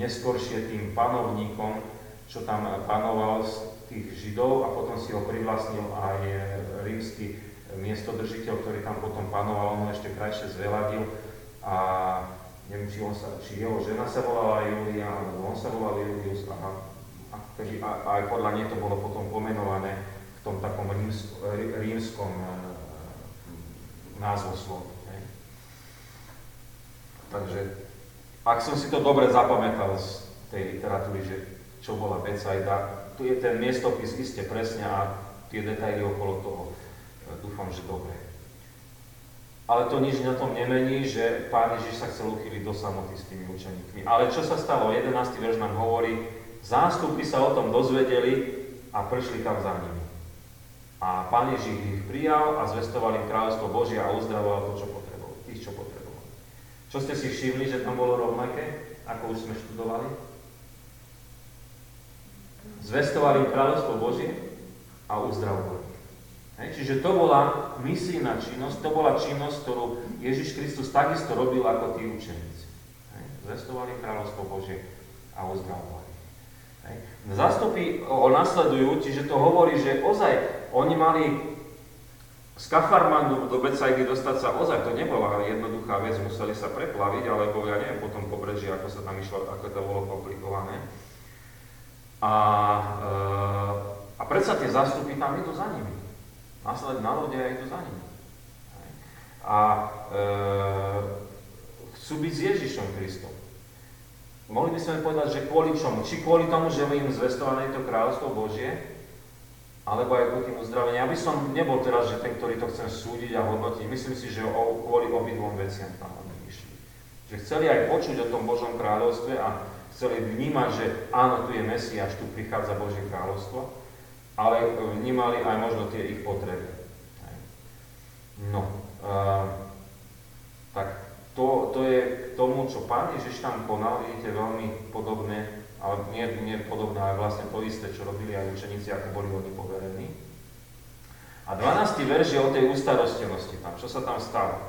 neskoršie tým panovníkom, čo tam panoval tých Židov a potom si ho privlastnil aj rímsky miestodržiteľ, ktorý tam potom panoval, on ho ešte krajšie zveladil a neviem, či, on sa, či jeho žena sa volala Julia, alebo on sa volal Julius a, a, a, a aj podľa nej to bolo potom pomenované v tom takom rímsk, rímskom e, názvoslovu. Takže ak som si to dobre zapamätal z tej literatúry, že čo bola Becajda, tu je ten miestopis iste presne a tie detaily okolo toho. E, dúfam, že dobre. Ale to nič na tom nemení, že Pán Ježiš sa chcel uchyliť do samoty s tými učeníkmi. Ale čo sa stalo? 11. verš nám hovorí, zástupy sa o tom dozvedeli a prišli tam za nimi. A Pán Ježiš ich prijal a zvestoval im kráľovstvo Božie a uzdravoval to, čo potreboval, tých, čo potrebovali. Čo ste si všimli, že tam bolo rovnaké, ako už sme študovali? zvestovali kráľovstvo Božie a uzdravovali. Čiže to bola misijná činnosť, to bola činnosť, ktorú Ježiš Kristus takisto robil ako tí učeníci. Zvestovali kráľovstvo Božie a uzdravovali. Zastupy ho nasledujú, čiže to hovorí, že ozaj oni mali z Kafarmandu do Becajdy dostať sa ozaj, to nebola jednoduchá vec, museli sa preplaviť, alebo ja neviem potom pobreží, ako sa tam išlo, ako to bolo komplikované. A, e, a predsa tie zástupy tam idú za nimi. Následne na lode a idú za nimi. A e, chcú byť s Ježišom Kristom. Mohli by sme povedať, že kvôli čomu? Či kvôli tomu, že im zvestované to kráľovstvo Božie, alebo aj kvôli tým uzdraveniu. Ja by som nebol teraz, že ten, ktorý to chce súdiť a hodnotiť. Myslím si, že o, kvôli obidvom veciam tam oni išli. Že chceli aj počuť o tom Božom kráľovstve a chceli vnímať, že áno, tu je Mesiáš, tu prichádza Božie kráľovstvo, ale vnímali aj možno tie ich potreby. No, uh, tak to, to je k tomu, čo Pán Ježiš tam konal, vidíte, veľmi podobné, ale nie, nie podobné, ale vlastne to isté, čo robili aj učeníci, ako boli oni poverení. A 12. verš je o tej ustarostenosti tam. Čo sa tam stalo?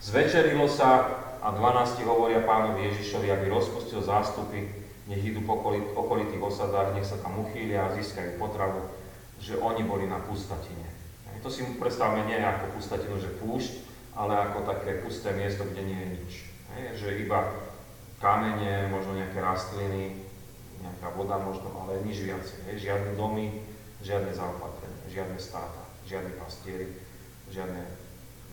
Zvečerilo sa a 12 hovoria pánovi Ježišovi, aby rozpustil zástupy, nech idú po okolitých osadách, nech sa tam uchýlia a získajú potravu, že oni boli na pustatine. To si predstavme nie ako pustatinu, že púšť, ale ako také pusté miesto, kde nie je nič. Že iba kamene, možno nejaké rastliny, nejaká voda možno, ale nič viacej. Žiadne domy, žiadne zaopatrenie, žiadne státa, žiadne pastieri, žiadne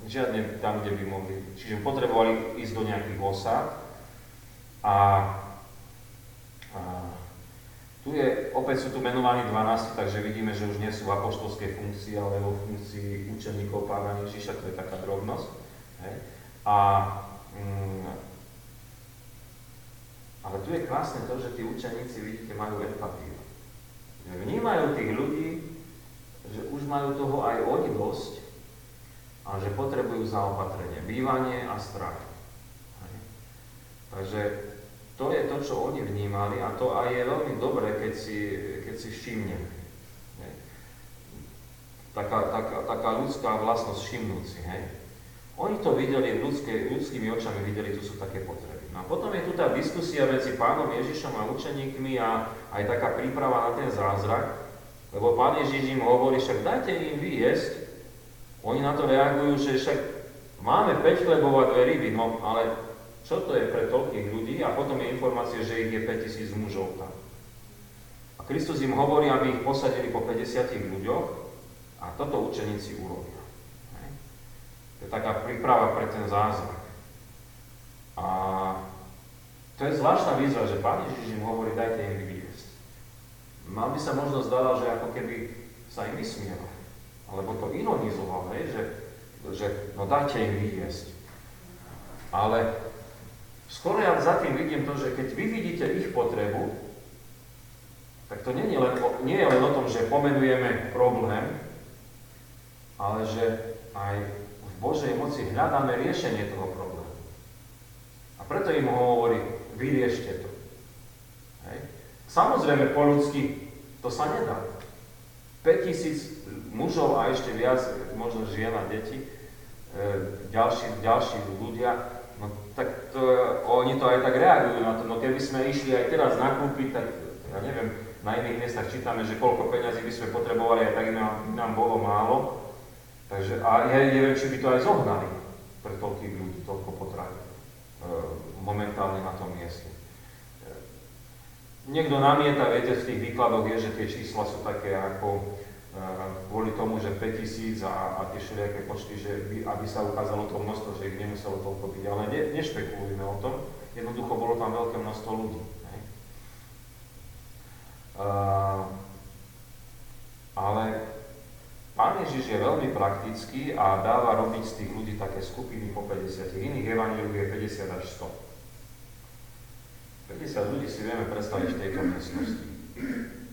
žiadne tam, kde by mohli. Čiže potrebovali ísť do nejakých osád a, a tu je, opäť sú tu menovaní 12, takže vidíme, že už nie sú v apoštolskej funkcii, ale vo funkcii učeníkov pána Ježiša, to je taká drobnosť. Hej. A, mm, ale tu je krásne to, že tí učeníci, vidíte, majú empatiu. Vnímajú tých ľudí, že už majú toho aj oni dosť a že potrebujú zaopatrenie, bývanie a strach. Takže to je to, čo oni vnímali a to aj je veľmi dobré, keď si, keď si všimneme. Taká, taká, taká ľudská vlastnosť všimnúť si. Hej? Oni to videli, ľudské, ľudskými očami videli, tu sú také potreby. No a potom je tu tá diskusia medzi pánom Ježišom a učeníkmi a aj taká príprava na ten zázrak, lebo pán Ježiš im hovorí, však dajte im vyjesť. Oni na to reagujú, že však máme 5 chlebov a dve ryby, no ale čo to je pre toľkých ľudí? A potom je informácia, že ich je 5000 mužov tam. A Kristus im hovorí, aby ich posadili po 50 ľuďoch a toto učeníci urobia. To je taká príprava pre ten zázrak. A to je zvláštna výzva, že Pán Ježiš im hovorí, dajte im vyviesť. Mal by sa možno zdala, že ako keby sa im vysmiel, alebo to ironizoval, že, že no dajte im vyviesť. Ale skoro ja za tým vidím to, že keď vy vidíte ich potrebu, tak to nie je len, nie je len o tom, že pomenujeme problém, ale že aj Božej moci hľadáme riešenie toho problému. A preto im ho hovorí, vyriešte to. Hej. Samozrejme, po ľudsky to sa nedá. 5000 mužov a ešte viac, možno žien a deti, e, ďalší, ďalší ľudia, to, oni to aj tak reagujú na to. No keby sme išli aj teraz nakúpiť, tak ja neviem, na iných miestach čítame, že koľko peňazí by sme potrebovali, aj tak nám, nám bolo málo. Takže, a ja neviem, či by to aj zohnali pre toľkých ľudí, toľko potravín e, momentálne na tom mieste. Niekto namieta, viete, v tých výkladoch je, že tie čísla sú také ako kvôli tomu, že 5000 a, a tie všelijaké počty, že by, aby sa ukázalo to množstvo, že ich nemuselo toľko byť. Ale ne, nešpekulujme o tom, jednoducho bolo tam veľké množstvo ľudí. Ne? Uh, ale Pán Ježiš je veľmi praktický a dáva robiť z tých ľudí také skupiny po 50. Iných evanílií je 50 až 100. 50 ľudí si vieme predstaviť v tejto miestnosti.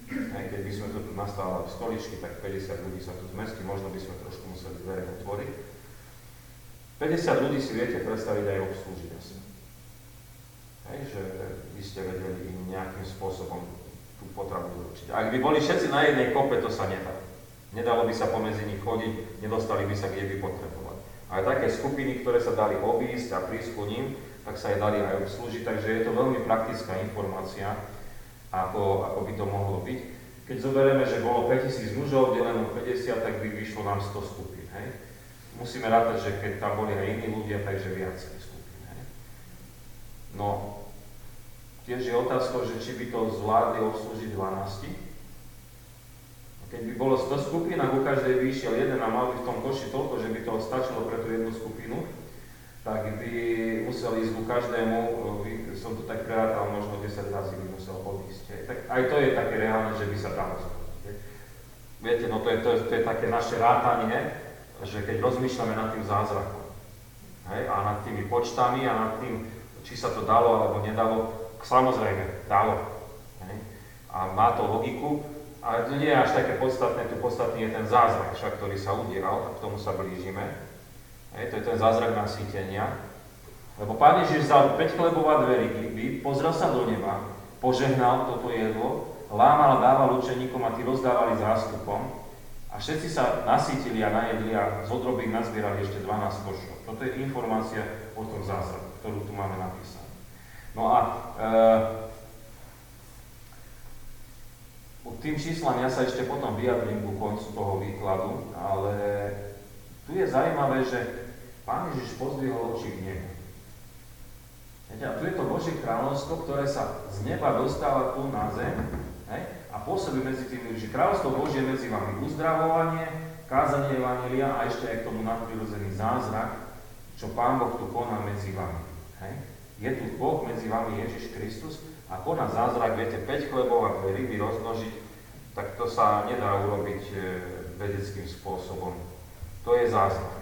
Aj keď by sme tu nastávali stoličky, tak 50 ľudí sa tu zmestí, možno by sme trošku museli dvere otvoriť. 50 ľudí si viete predstaviť aj obslúžiť asi. Hej, že by ste vedeli im nejakým spôsobom tú potravu doručiť. Ak by boli všetci na jednej kope, to sa nedá. Nedalo by sa pomedzi nich chodiť, nedostali by sa, kde by potrebovali. Ale také skupiny, ktoré sa dali obísť a prísť ku ním, tak sa aj dali aj obslúžiť, takže je to veľmi praktická informácia, ako, ako by to mohlo byť. Keď zoberieme, že bolo 5000 mužov, deleno 50, tak by vyšlo nám 100 skupín. Hej? Musíme rátať, že keď tam boli aj iní ľudia, takže viacej skupín. Hej? No, tiež je otázka, že či by to zvládli obslúžiť 12, keď by bolo 100 skupín a ku každej vyšiel jeden a mal by v tom koši toľko, že by to stačilo pre tú jednu skupinu, tak by musel ísť ku každému, som to tak prerátal, možno 10 razy by musel odísť. Tak aj to je také reálne, že by sa dalo Viete, no to je, to, je, to je také naše rátanie, že keď rozmýšľame nad tým zázrakom hej, a nad tými počtami a nad tým, či sa to dalo alebo nedalo, samozrejme, dalo. Hej. A má to logiku, ale to nie je až také podstatné, tu podstatný je ten zázrak, však, ktorý sa udieral, a k tomu sa blížime. Hej, to je ten zázrak nasýtenia. Lebo Pán Ježiš vzal 5 chlebov a dve ryby, pozrel sa do neba, požehnal toto jedlo, lámal a dával učeníkom a tí rozdávali zástupom. A všetci sa nasítili a najedli a z odroby nazbierali ešte 12 košov. Toto je informácia o tom zázraku, ktorú tu máme napísanú. No a e, tým číslam ja sa ešte potom vyjadrím ku koncu toho výkladu, ale tu je zaujímavé, že Pán Ježiš pozdvihol oči k nebu. A tu je to Božie kráľovstvo, ktoré sa z neba dostáva tu na zem hej, a pôsobí medzi tými, že kráľovstvo Božie medzi vami uzdravovanie, kázanie Evangelia a ešte aj k tomu nadprirodzený zázrak, čo Pán Boh tu koná medzi vami. Hej. Je tu Boh medzi vami Ježiš Kristus a koná zázrak, viete, 5 chlebov a 2 ryby rozmnožiť, tak to sa nedá urobiť e, vedeckým spôsobom. To je zázrak.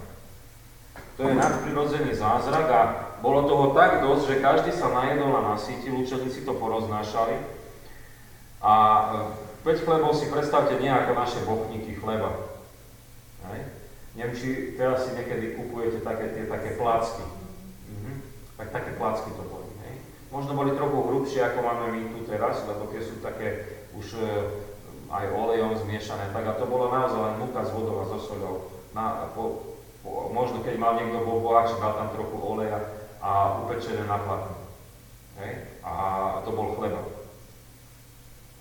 To je nadprirodzený zázrak a bolo toho tak dosť, že každý sa najedol a nasítil, učeníci to poroznášali. A 5 e, chlebov si predstavte nie ako naše bochníky chleba. Hej. Neviem, či teraz si niekedy kupujete také, tie také plácky. Mhm. Tak také plácky to boli. Možno boli trochu hrubšie, ako máme my tu teraz, lebo tie sú také už e, aj olejom zmiešané, tak a to bolo naozaj len múka s vodou a so soľou. Na, po, po, možno keď mal niekto bol boháč, dal tam trochu oleja a upečené na platnu. Hej? A to bol chleba.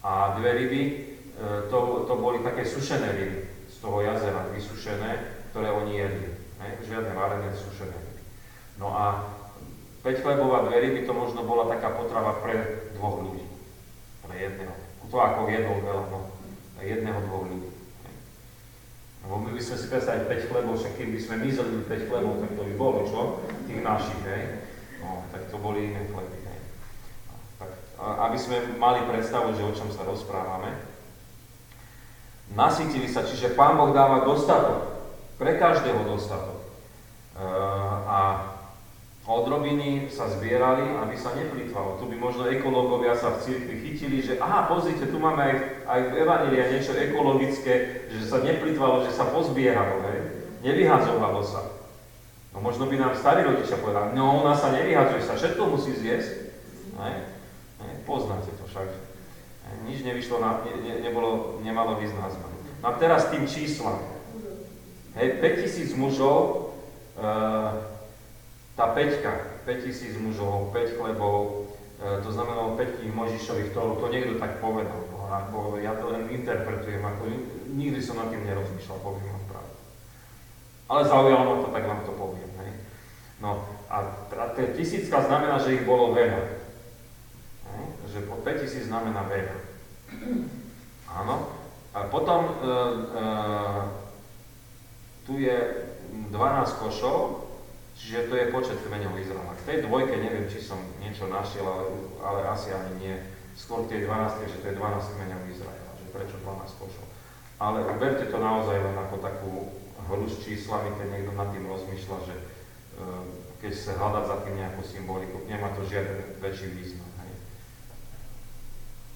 A dve ryby, e, to, to boli také sušené ryby z toho jazera, vysušené, ktoré oni jedli. Hej? Žiadne varené, sušené ryby. No a 5 chlebov dve ryby to možno bola taká potrava pre dvoch ľudí. Pre jedného. To ako jedol veľa, no. Jedného, dvoch ľudí. Lebo my by sme si predstavili 5 chlebov, však keby sme my zjedli 5 chlebov, tak to by bolo, čo? Tých našich, hej? No, tak to boli iné chleby, hej? No, tak, aby sme mali predstavu, že o čom sa rozprávame. Nasytili sa, čiže Pán Boh dáva dostatok. Pre každého dostatok. E, a Odrobiny sa zbierali, aby sa neplýtvalo. Tu by možno ekológovia sa v cirkvi chytili, že aha, pozrite, tu máme aj, aj v Evanília niečo ekologické, že sa neplýtvalo, že sa pozbieralo, hej? nevyhadzovalo sa. No možno by nám starí rodičia povedali, no ona sa nevyhadzuje, sa všetko musí zjesť. Hej? Hej? Poznáte to však. Hej? Nič nevyšlo, na, ne, ne, nebolo, nemalo výsť No a teraz tým číslam. Hej, 5000 mužov, uh, tá peťka, 5000 mužov, 5 chlebov, e, to znamenalo 5 kníh Možišových Tóru, to niekto tak povedal, no, ako ja to len interpretujem, ako nikdy som nad tým nerozmýšľal, poviem vám pravdu. Ale zaujalo ma to, tak vám to poviem. Hej. No a, a tá tisícka znamená, že ich bolo veľa. Hej. Že po 5000 znamená veľa. Áno. A potom e, e, tu je 12 košov, Čiže to je počet kmeňov Izraela. V tej dvojke neviem, či som niečo našiel, ale, ale asi ani nie. Skôr tie 12, že to je 12 kmeňov Izraela, že prečo 12 košov. Ale berte to naozaj len ako takú hru s číslami, keď niekto nad tým rozmýšľa, že e, keď sa hľadať za tým nejakú symboliku, nemá to žiaden väčší význam. Hej.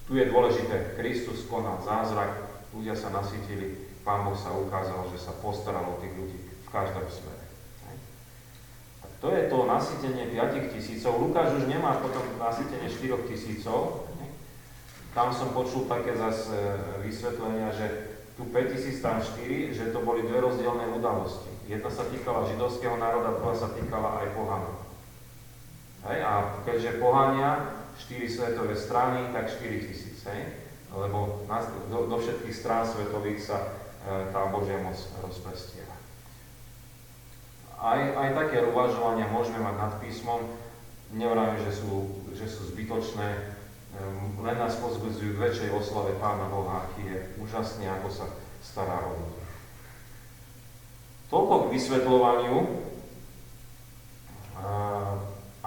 Tu je dôležité, Kristus konal zázrak, ľudia sa nasytili, Pán Boh sa ukázal, že sa postaral o tých ľudí v každom smere. To je to nasytenie 5 tisícov. Lukáš už nemá potom nasytenie 4 tisícov. Tam som počul také zase vysvetlenia, že tu 5 tisíc tam 4, že to boli dve rozdielne udalosti. Jedna sa týkala židovského národa, druhá sa týkala aj pohanov. Hej? A keďže pohania, 4 svetové strany, tak 4 tisíc. Lebo do, do všetkých strán svetových sa e, tá Božia moc rozprestiera. Aj, aj také uvažovania môžeme mať nad písmom, nevravím, že sú, že sú zbytočné, ehm, len nás pozbudzujú k väčšej oslave Pána Boha, aký je úžasný, ako sa stará o. Toľko k vysvetľovaniu.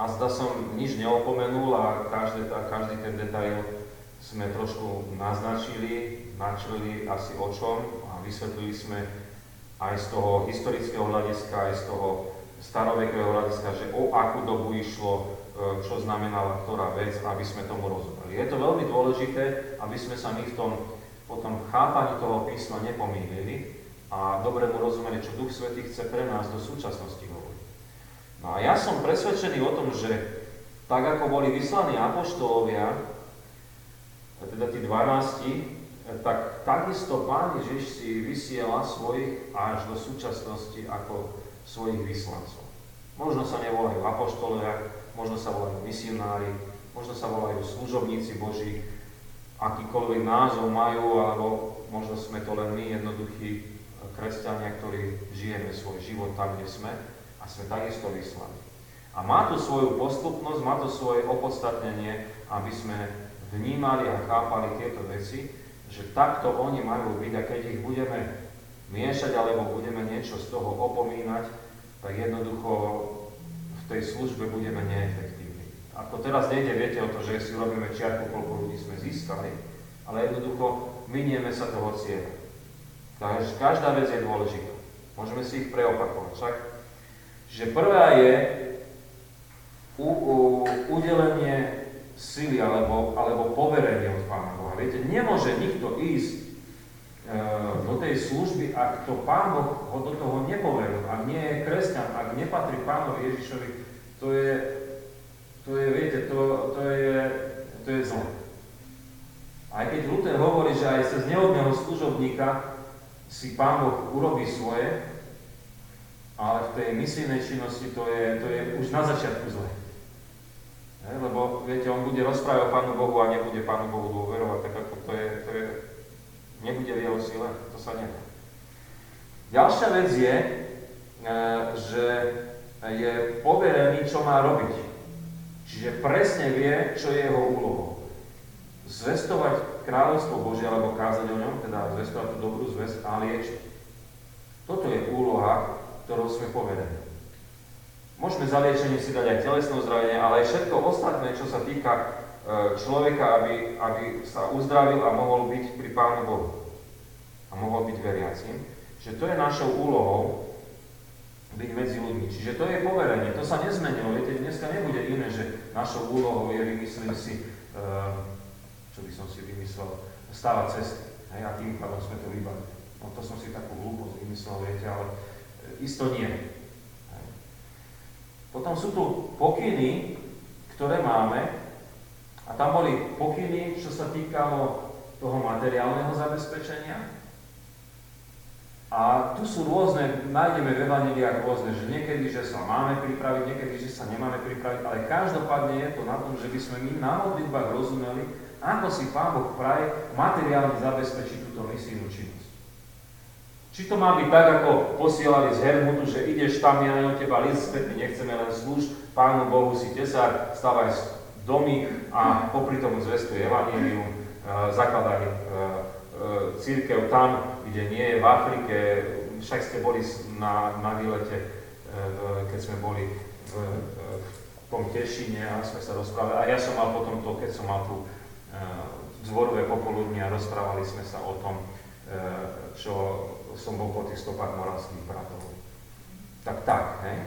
A zda som nič neopomenul a každý, a každý ten detail sme trošku naznačili, načili asi o čom a vysvetlili sme aj z toho historického hľadiska, aj z toho starovekého hľadiska, že o akú dobu išlo, e, čo znamenala ktorá vec, aby sme tomu rozumeli. Je to veľmi dôležité, aby sme sa my v tom potom chápaní toho písma nepomýlili a dobre mu rozumeli, čo Duch Svetý chce pre nás do súčasnosti hovoriť. No a ja som presvedčený o tom, že tak ako boli vyslaní apoštolovia, teda tí 12, tak takisto Pán Ježiš si vysiela svojich až do súčasnosti ako svojich vyslancov. Možno sa nevolajú apoštolovia, možno sa volajú misionári, možno sa volajú služobníci Boží, akýkoľvek názov majú, alebo možno sme to len my, jednoduchí kresťania, ktorí žijeme svoj život tam, kde sme a sme takisto vyslaní. A má to svoju postupnosť, má to svoje opodstatnenie, aby sme vnímali a chápali tieto veci, že takto oni majú byť a keď ich budeme miešať alebo budeme niečo z toho opomínať, tak jednoducho v tej službe budeme neefektívni. Ako teraz nejde, viete o to, že si robíme čiarku, koľko ľudí sme získali, ale jednoducho minieme sa toho cieľa. Takže každá vec je dôležitá. Môžeme si ich preopakovať. Však, že prvá je u, u, udelenie sily alebo, alebo poverenie od Pána Boha. Viete, nemôže nikto ísť e, do tej služby, ak to Pán Boh ho do toho nepoveril, ak nie je kresťan, ak nepatrí Pánovi Ježišovi, to je, to je, viete, to, to je, to je zlo. Aj keď Luther hovorí, že aj cez nehodného služobníka si Pán Boh urobí svoje, ale v tej misijnej činnosti to je, to je už na začiatku zle. Ne? Lebo viete, on bude rozprávať o Pánu Bohu a nebude Pánu Bohu dôverovať, tak ako to je, to je nebude v jeho sile, to sa nedá. Ďalšia vec je, e, že je poverený, čo má robiť. Čiže presne vie, čo je jeho úlohou. Zvestovať kráľovstvo Božie, alebo kázať o ňom, teda zvestovať tú dobrú zväzť a liečiť. Toto je úloha, ktorou sme poverení. Môžeme za liečenie si dať aj telesné uzdravenie, ale aj všetko ostatné, čo sa týka e, človeka, aby, aby sa uzdravil a mohol byť pri Pánu Bohu. A mohol byť veriacím. Že to je našou úlohou byť medzi ľuďmi. Čiže to je poverenie, to sa nezmenilo. Viete, dneska nebude iné, že našou úlohou je, vymyslím si, e, čo by som si vymyslel, stávať cesty. Hej, a tým pádom sme to vybavili. No to som si takú hlúposť vymyslel, viete, ale e, isto nie. Potom sú tu pokyny, ktoré máme, a tam boli pokyny, čo sa týkalo toho materiálneho zabezpečenia. A tu sú rôzne, nájdeme v Evangeliách rôzne, že niekedy, že sa máme pripraviť, niekedy, že sa nemáme pripraviť, ale každopádne je to na tom, že by sme my na modlitbách rozumeli, ako si Pán Boh praje materiálne zabezpečiť túto misijnú činnosť. Či to má byť tak, ako posielali z Hermutu, že ideš tam, ja o teba list spätný, nechceme len slúž, Pánu Bohu si tesár, stavaj domy a popri tomu zvestuje Evangelium, e, zakladaj e, e, církev tam, kde nie je v Afrike, však ste boli na, na výlete, keď sme boli v, v tom Tešine a sme sa rozprávali. A ja som mal potom to, keď som mal tu zvorové popoludne a rozprávali sme sa o tom, čo som bol po tých stopách moravských bratov. Tak tak, hej?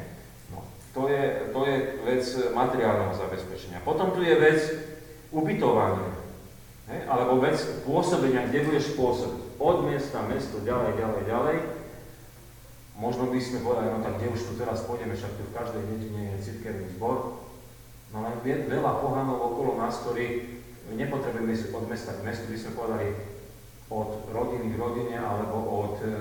No, to, je, to je vec materiálneho zabezpečenia. Potom tu je vec ubytovania, hej? alebo vec pôsobenia, kde budeš pôsobiť. Od miesta, mesto, ďalej, ďalej, ďalej. Možno by sme povedali, no tak kde už tu teraz pôjdeme, však tu v každej dedine je cirkevný zbor. No len veľa pohanov okolo nás, ktorí nepotrebujeme ísť od mesta k mestu, by sme povedali, od rodiny k rodine, alebo od, e,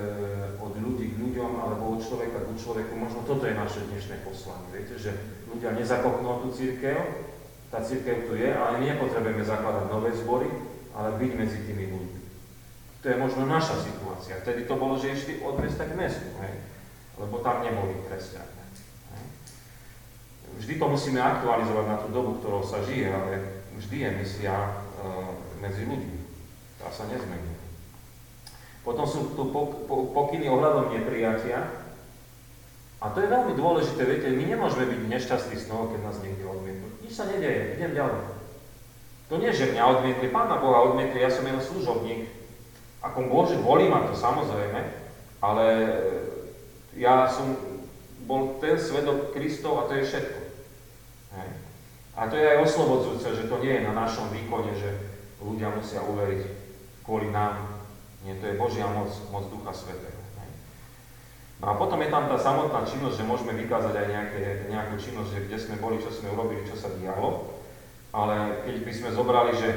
od ľudí k ľuďom, alebo od človeka k človeku. Možno toto je naše dnešné poslanie. Viete, že ľudia nezakopnú tú církev, tá církev tu je, ale my nepotrebujeme zakladať nové zbory, ale byť medzi tými ľuďmi. To je možno naša situácia. Vtedy to bolo, že išli od mesta k mestu, hej? lebo tam neboli kresťania. Vždy to musíme aktualizovať na tú dobu, ktorou sa žije, ale vždy je misia e, medzi ľuďmi. Tá sa nezmení. Potom sú tu pokyny ohľadom neprijatia. A to je veľmi dôležité, viete, my nemôžeme byť nešťastní z toho, keď nás niekde odmietnú. Nič sa nedeje, idem ďalej. To nie, že mňa odmietli, Pána Boha odmietli, ja som jen služobník. Ako Bože, volí ma to samozrejme, ale ja som bol ten svedok Kristov a to je všetko. Hej. A to je aj oslobodzujúce, že to nie je na našom výkone, že ľudia musia uveriť kvôli nám, nie, to je Božia moc, moc Ducha Svetého. No a potom je tam tá samotná činnosť, že môžeme vykázať aj nejaké, nejakú činnosť, že kde sme boli, čo sme urobili, čo sa dialo. Ale keď by sme zobrali, že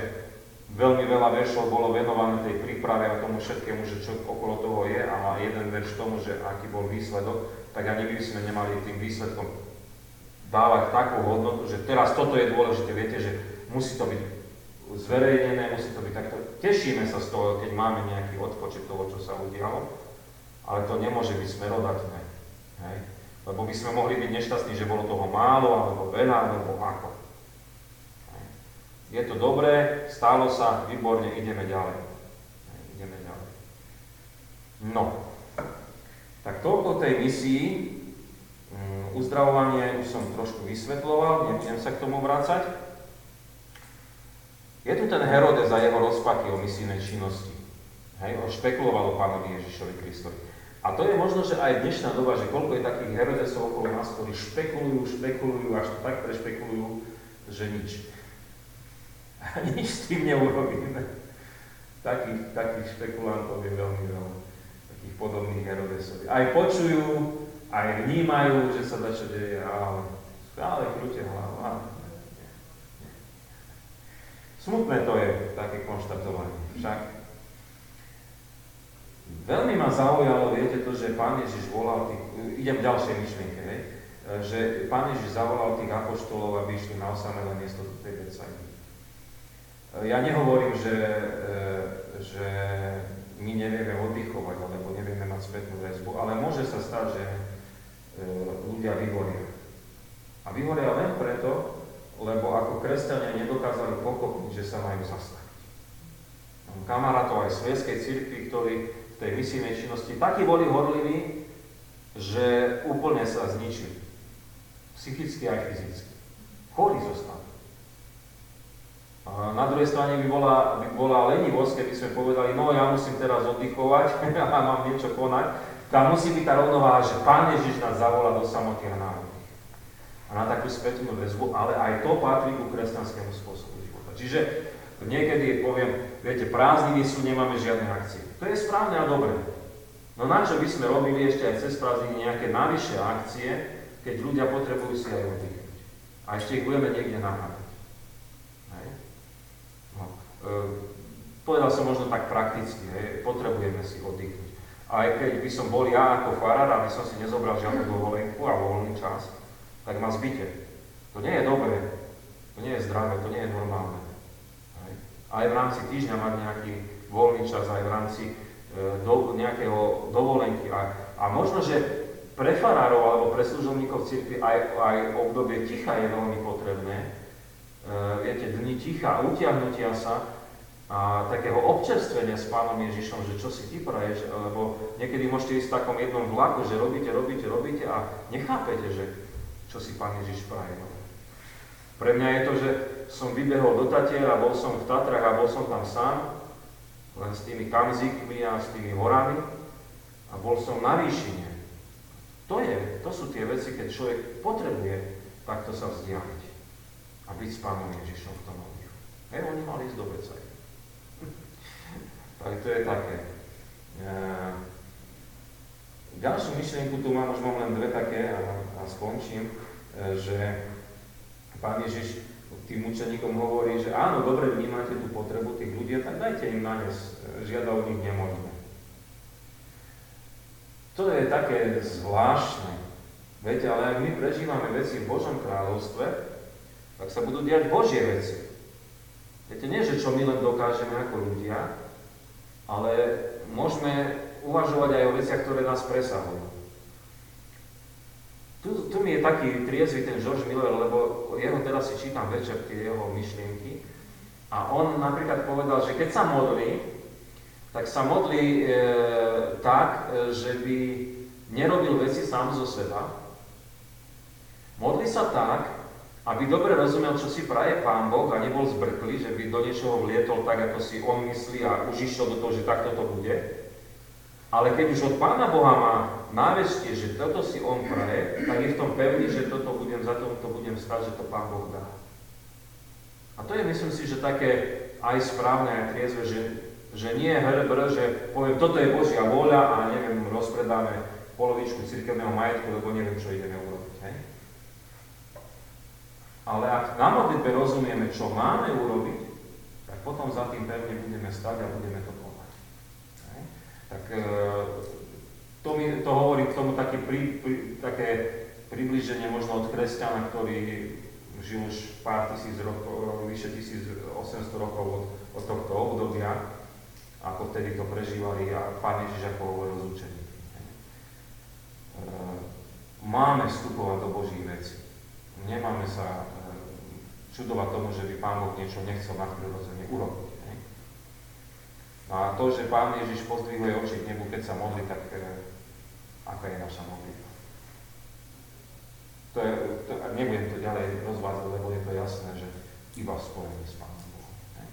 veľmi veľa veršov bolo venované tej príprave a tomu všetkému, že čo okolo toho je a jeden verš tomu, že aký bol výsledok, tak ani by sme nemali tým výsledkom dávať takú hodnotu, že teraz toto je dôležité, viete, že musí to byť zverejnené, musí to byť takto. Tešíme sa z toho, keď máme nejaký odpočet toho, čo sa udialo, ale to nemôže byť smerodatné. Hej? Lebo by sme mohli byť nešťastní, že bolo toho málo, alebo veľa, alebo ako. Je to dobré, stálo sa, výborne, ideme ďalej. Ideme ďalej. No, tak toľko tej misii. Mm, uzdravovanie už som trošku vysvetloval, nebudem sa k tomu vrácať. Je tu ten Herodes a jeho rozpaky o misijnej činnosti. Hej, on špekuloval o pánovi Ježišovi Kristovi. A to je možno, že aj dnešná doba, že koľko je takých Herodesov okolo nás, ktorí špekulujú, špekulujú, až to tak prešpekulujú, že nič. A nič s tým neurobíme. Takých, takých špekulantov je veľmi veľa. Takých podobných Herodesov. Aj počujú, aj vnímajú, že sa dačo deje, ale stále krúte hlavu. Smutné to je, také konštatovanie. Však veľmi ma zaujalo, viete to, že Pán Ježiš volal tých, idem v ďalšej myšlienke, hej, že Pán Ježiš zavolal tých apoštolov, aby išli na osamelé miesto do tej Becajdy. Ja nehovorím, že, že my nevieme oddychovať, alebo nevieme mať spätnú väzbu, ale môže sa stať, že ľudia vyhoria. A vyhoria len preto, lebo ako kresťania nedokázali pochopiť, že sa majú zastaviť. Mám kamarátov aj v Svieskej cirkvi, ktorí v tej misijnej činnosti takí boli horliví, že úplne sa zničili. Psychicky aj fyzicky. Chorí zostali. A na druhej strane by bola, by bola lenivosť, keby sme povedali, no ja musím teraz oddychovať a mám niečo konať. Tam musí byť tá rovnováha, že Pán Ježiš nás zavolá do samoty a národných. A na takú spätnú väzbu, ale aj to patrí ku kresťanskému spôsobu života. Čiže niekedy poviem, viete, prázdniny sú, nemáme žiadne akcie. To je správne a dobré. No na čo by sme robili ešte aj cez prázdniny nejaké navyššie akcie, keď ľudia potrebujú si aj oddychnúť. A ešte ich budeme niekde nahrávať. No, e, povedal som možno tak prakticky, hej, potrebujeme si oddychnúť. Aj keď by som bol ja ako farár, aby som si nezobral žiadnu dovolenku a voľný čas, tak ma zbyte. To nie je dobré, to nie je zdravé, to nie je normálne. Aj, aj v rámci týždňa mať nejaký voľný čas, aj v rámci e, do, nejakého dovolenky. A, a možno, že pre farárov alebo pre služobníkov cirkvi aj, aj obdobie ticha je veľmi potrebné. E, viete, dni ticha, utiahnutia sa, a takého občerstvenia s Pánom Ježišom, že čo si ty praješ, lebo niekedy môžete ísť v takom jednom vlaku, že robíte, robíte, robíte a nechápete, že čo si Pán Ježiš praje. Pre mňa je to, že som vybehol do Tatiera, bol som v Tatrach a bol som tam sám, len s tými kamzikmi a s tými horami a bol som na výšine. To, je, to sú tie veci, keď človek potrebuje takto sa vzdialiť a byť s Pánom Ježišom v tom oddychu. Hej, oni mali ísť do Becaj. Tak to je také. Ďalšiu myšlienku tu mám, už mám len dve také a, a skončím, e, že Pán Ježiš tým učeníkom hovorí, že áno, dobre vnímate tú potrebu tých ľudí, tak dajte im na ne, žiada od nich nemožné. To je také zvláštne. Viete, ale ak my prežívame veci v Božom kráľovstve, tak sa budú diať Božie veci. Viete, nie, že čo my len dokážeme ako ľudia, ale môžeme uvažovať aj o veciach, ktoré nás presahujú. Tu, tu mi je taký triezvy ten George Miller, lebo jeho teraz si čítam večer tie jeho myšlienky a on napríklad povedal, že keď sa modlí, tak sa modlí e, tak, e, že by nerobil veci sám zo seba. Modlí sa tak, aby dobre rozumel, čo si praje Pán Boh a nebol zbrklý, že by do niečoho vlietol tak, ako si on myslí a už išiel do toho, že takto to bude. Ale keď už od Pána Boha má návestie, že toto si on praje, tak je v tom pevný, že toto budem, za to budem stať, že to Pán Boh dá. A to je, myslím si, že také aj správne, aj triezve, že, že nie je hrbr, že poviem, toto je Božia vôľa a neviem, rozpredáme polovičku cirkevného majetku, lebo neviem, čo ideme urobiť. Hej? Ale ak na modlitbe rozumieme, čo máme urobiť, tak potom za tým pevne budeme stať a budeme to. Tak e, to, mi, to hovorí k tomu také, pri, pri, také približenie možno od kresťana, ktorý žil už pár tisíc rokov, vyše 1800 rokov od, od tohto obdobia, ako vtedy to prežívali a Pán Ježiš ako hovoril učení. E, máme vstupovať do Božích vecí. Nemáme sa čudovať tomu, že by Pán Boh niečo nechcel nadprirodzene urobiť. A to, že Pán Ježiš pozdvihuje oči k nebu, keď sa modlí, tak e, aká je naša modlitba? To je, to, nebudem to ďalej rozvádzať, lebo je to jasné, že iba spojenie s Pánom Bohom. Ne?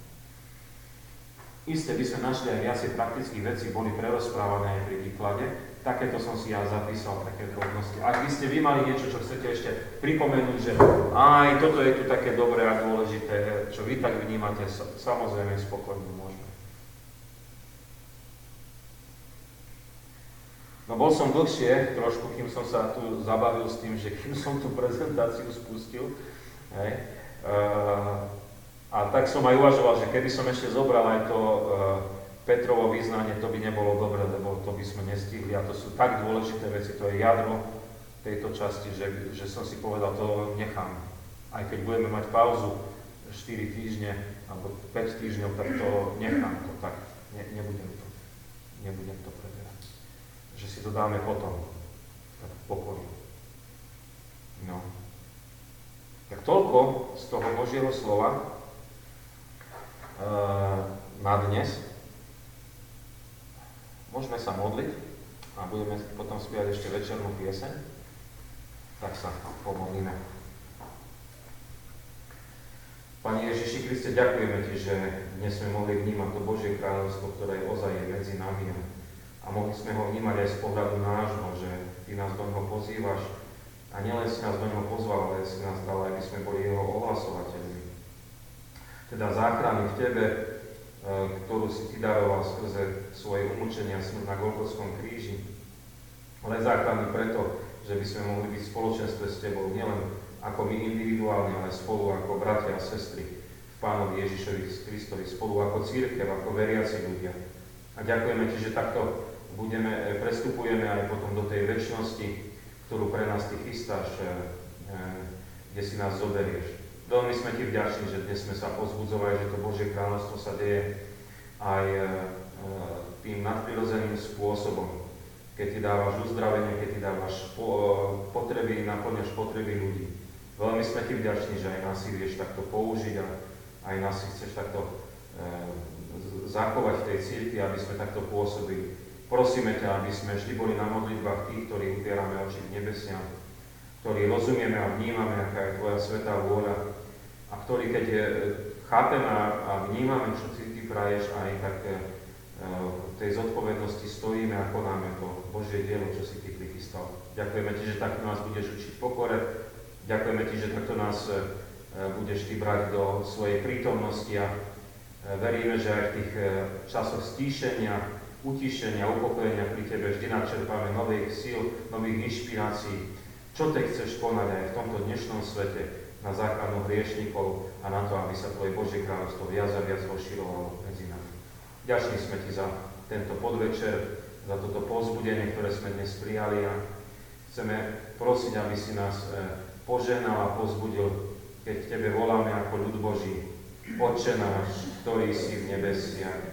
Isté by sme našli aj viacej praktických vecí, boli prerozprávané aj pri výklade, Takéto som si ja zapísal, také drobnosti. Ak by ste vy mali niečo, čo chcete ešte pripomenúť, že aj toto je tu také dobré a dôležité, čo vy tak vnímate, samozrejme spokojne môžeme. No bol som dlhšie trošku, kým som sa tu zabavil s tým, že kým som tú prezentáciu spustil, hej, uh, a tak som aj uvažoval, že keby som ešte zobral aj to uh, Petrovo význanie, to by nebolo dobre, lebo to by sme nestihli. A to sú tak dôležité veci, to je jadro tejto časti, že, že som si povedal, to nechám. Aj keď budeme mať pauzu 4 týždne alebo 5 týždňov, tak to nechám to tak, ne, nebudem to, nebudem to si to dáme potom, tak v pokoji. No. Tak toľko z toho Božieho slova uh, na dnes. Môžeme sa modliť a budeme potom spievať ešte večernú pieseň. Tak sa pomodlíme. Pani Ježiši Kriste, ďakujeme Ti, že dnes sme mohli vnímať to Božie kráľovstvo, ktoré ozaj je medzi nami. A mohli sme ho vnímať aj z pohľadu nášho, že Ty nás do neho pozývaš. A nielen si nás do neho pozval, ale si nás dal, aby sme boli jeho ohlasovateľmi. Teda záchrany v Tebe, Eh, ktorú si Ty daroval skrze svoje umúčenia smrť na Golgotskom kríži. Ale záchrany preto, že by sme mohli byť v spoločenstve s Tebou, nielen ako my individuálne, ale spolu ako bratia a sestry v Pánovi Ježišovi Kristovi, spolu ako církev, ako veriaci ľudia. A ďakujeme Ti, že takto budeme, eh, prestupujeme aj potom do tej väčšnosti, ktorú pre nás Ty chystáš, eh, kde si nás zoberieš. Veľmi sme ti vďační, že dnes sme sa pozbudzovali, že to Božie kráľovstvo sa deje aj e, e, tým nadprirodzeným spôsobom. Keď ti dávaš uzdravenie, keď ti dávaš po, e, potreby, naplňaš potreby ľudí. Veľmi sme ti vďační, že aj nás si vieš takto použiť a aj nás si chceš takto e, zachovať v tej církvi, aby sme takto pôsobili. Prosíme ťa, aby sme vždy boli na modlitbách tých, ktorí upierame oči k nebesiam, ktorí rozumieme a vnímame, aká je Tvoja svetá vôľa a ktorí, keď je, chápeme a vnímame, čo si Ty praješ, aj tak e, v tej zodpovednosti stojíme a konáme to Božie dielo, čo si Ty prichystal. Ďakujeme Ti, že takto nás budeš učiť pokore. Ďakujeme Ti, že takto nás e, budeš Ty brať do svojej prítomnosti a e, veríme, že aj v tých časoch stíšenia, utišenia, upokojenia pri Tebe vždy načerpáme nových síl, nových inšpirácií, čo Ty chceš konať aj v tomto dnešnom svete na záchranu hriešnikov a na to, aby sa Tvoje Božie kráľovstvo viac a viac rozširovalo medzi nami. Ďakujem sme Ti za tento podvečer, za toto pozbudenie, ktoré sme dnes prijali a chceme prosiť, aby si nás e, poženal a pozbudil, keď Tebe voláme ako ľud Boží. Oče náš, ktorý si v nebesiach,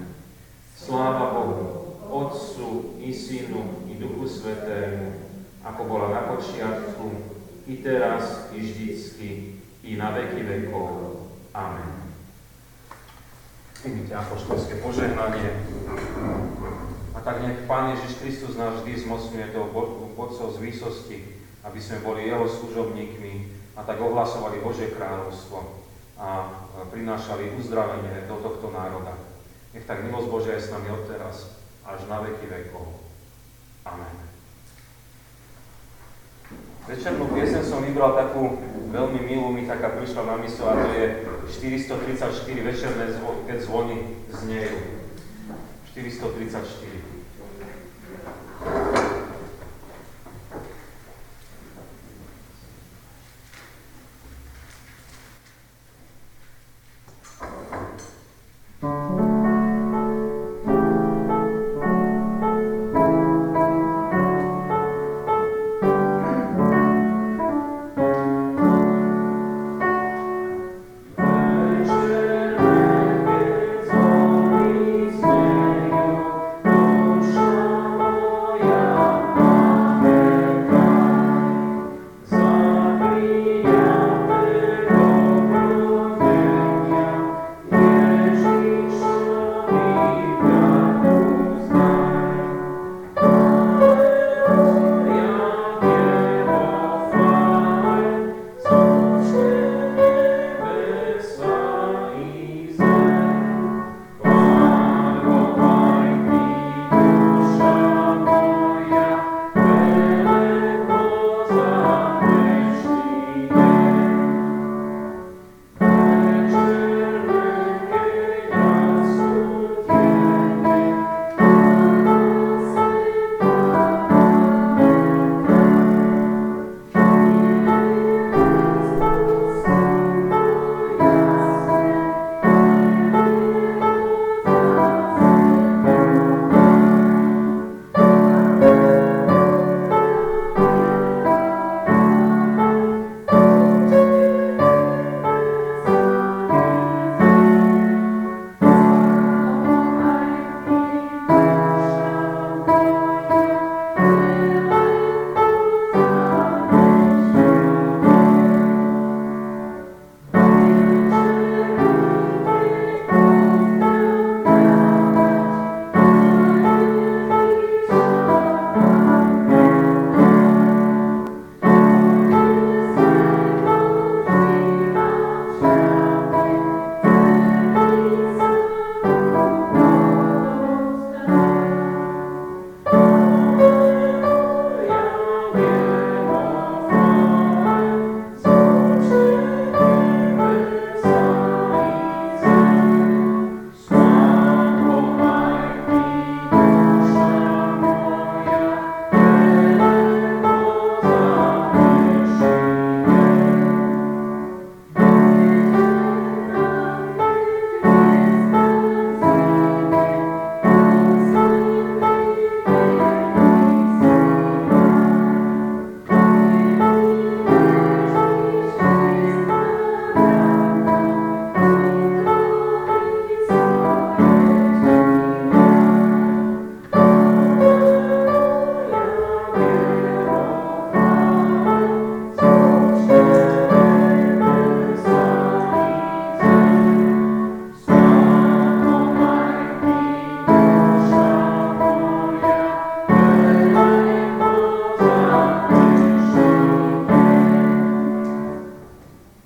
Sláva Bohu, Otcu, i Synu, i Duchu Svetému, ako bola na počiatku, i teraz, i vždycky, i na veky vekov. Amen. Vidíte apoštolské požehnanie. A tak nech Pán Ježiš Kristus nás vždy zmocňuje do bodcov z výsosti, aby sme boli Jeho služobníkmi a tak ohlasovali Božie kráľovstvo a prinášali uzdravenie do tohto národa. Nech tak milosť Božia je s nami odteraz až na veky vekov. Amen. Večernú piesen som vybral takú veľmi milú, mi taká prišla na mysl a to je 434 večerné, keď zvony znejú. 434.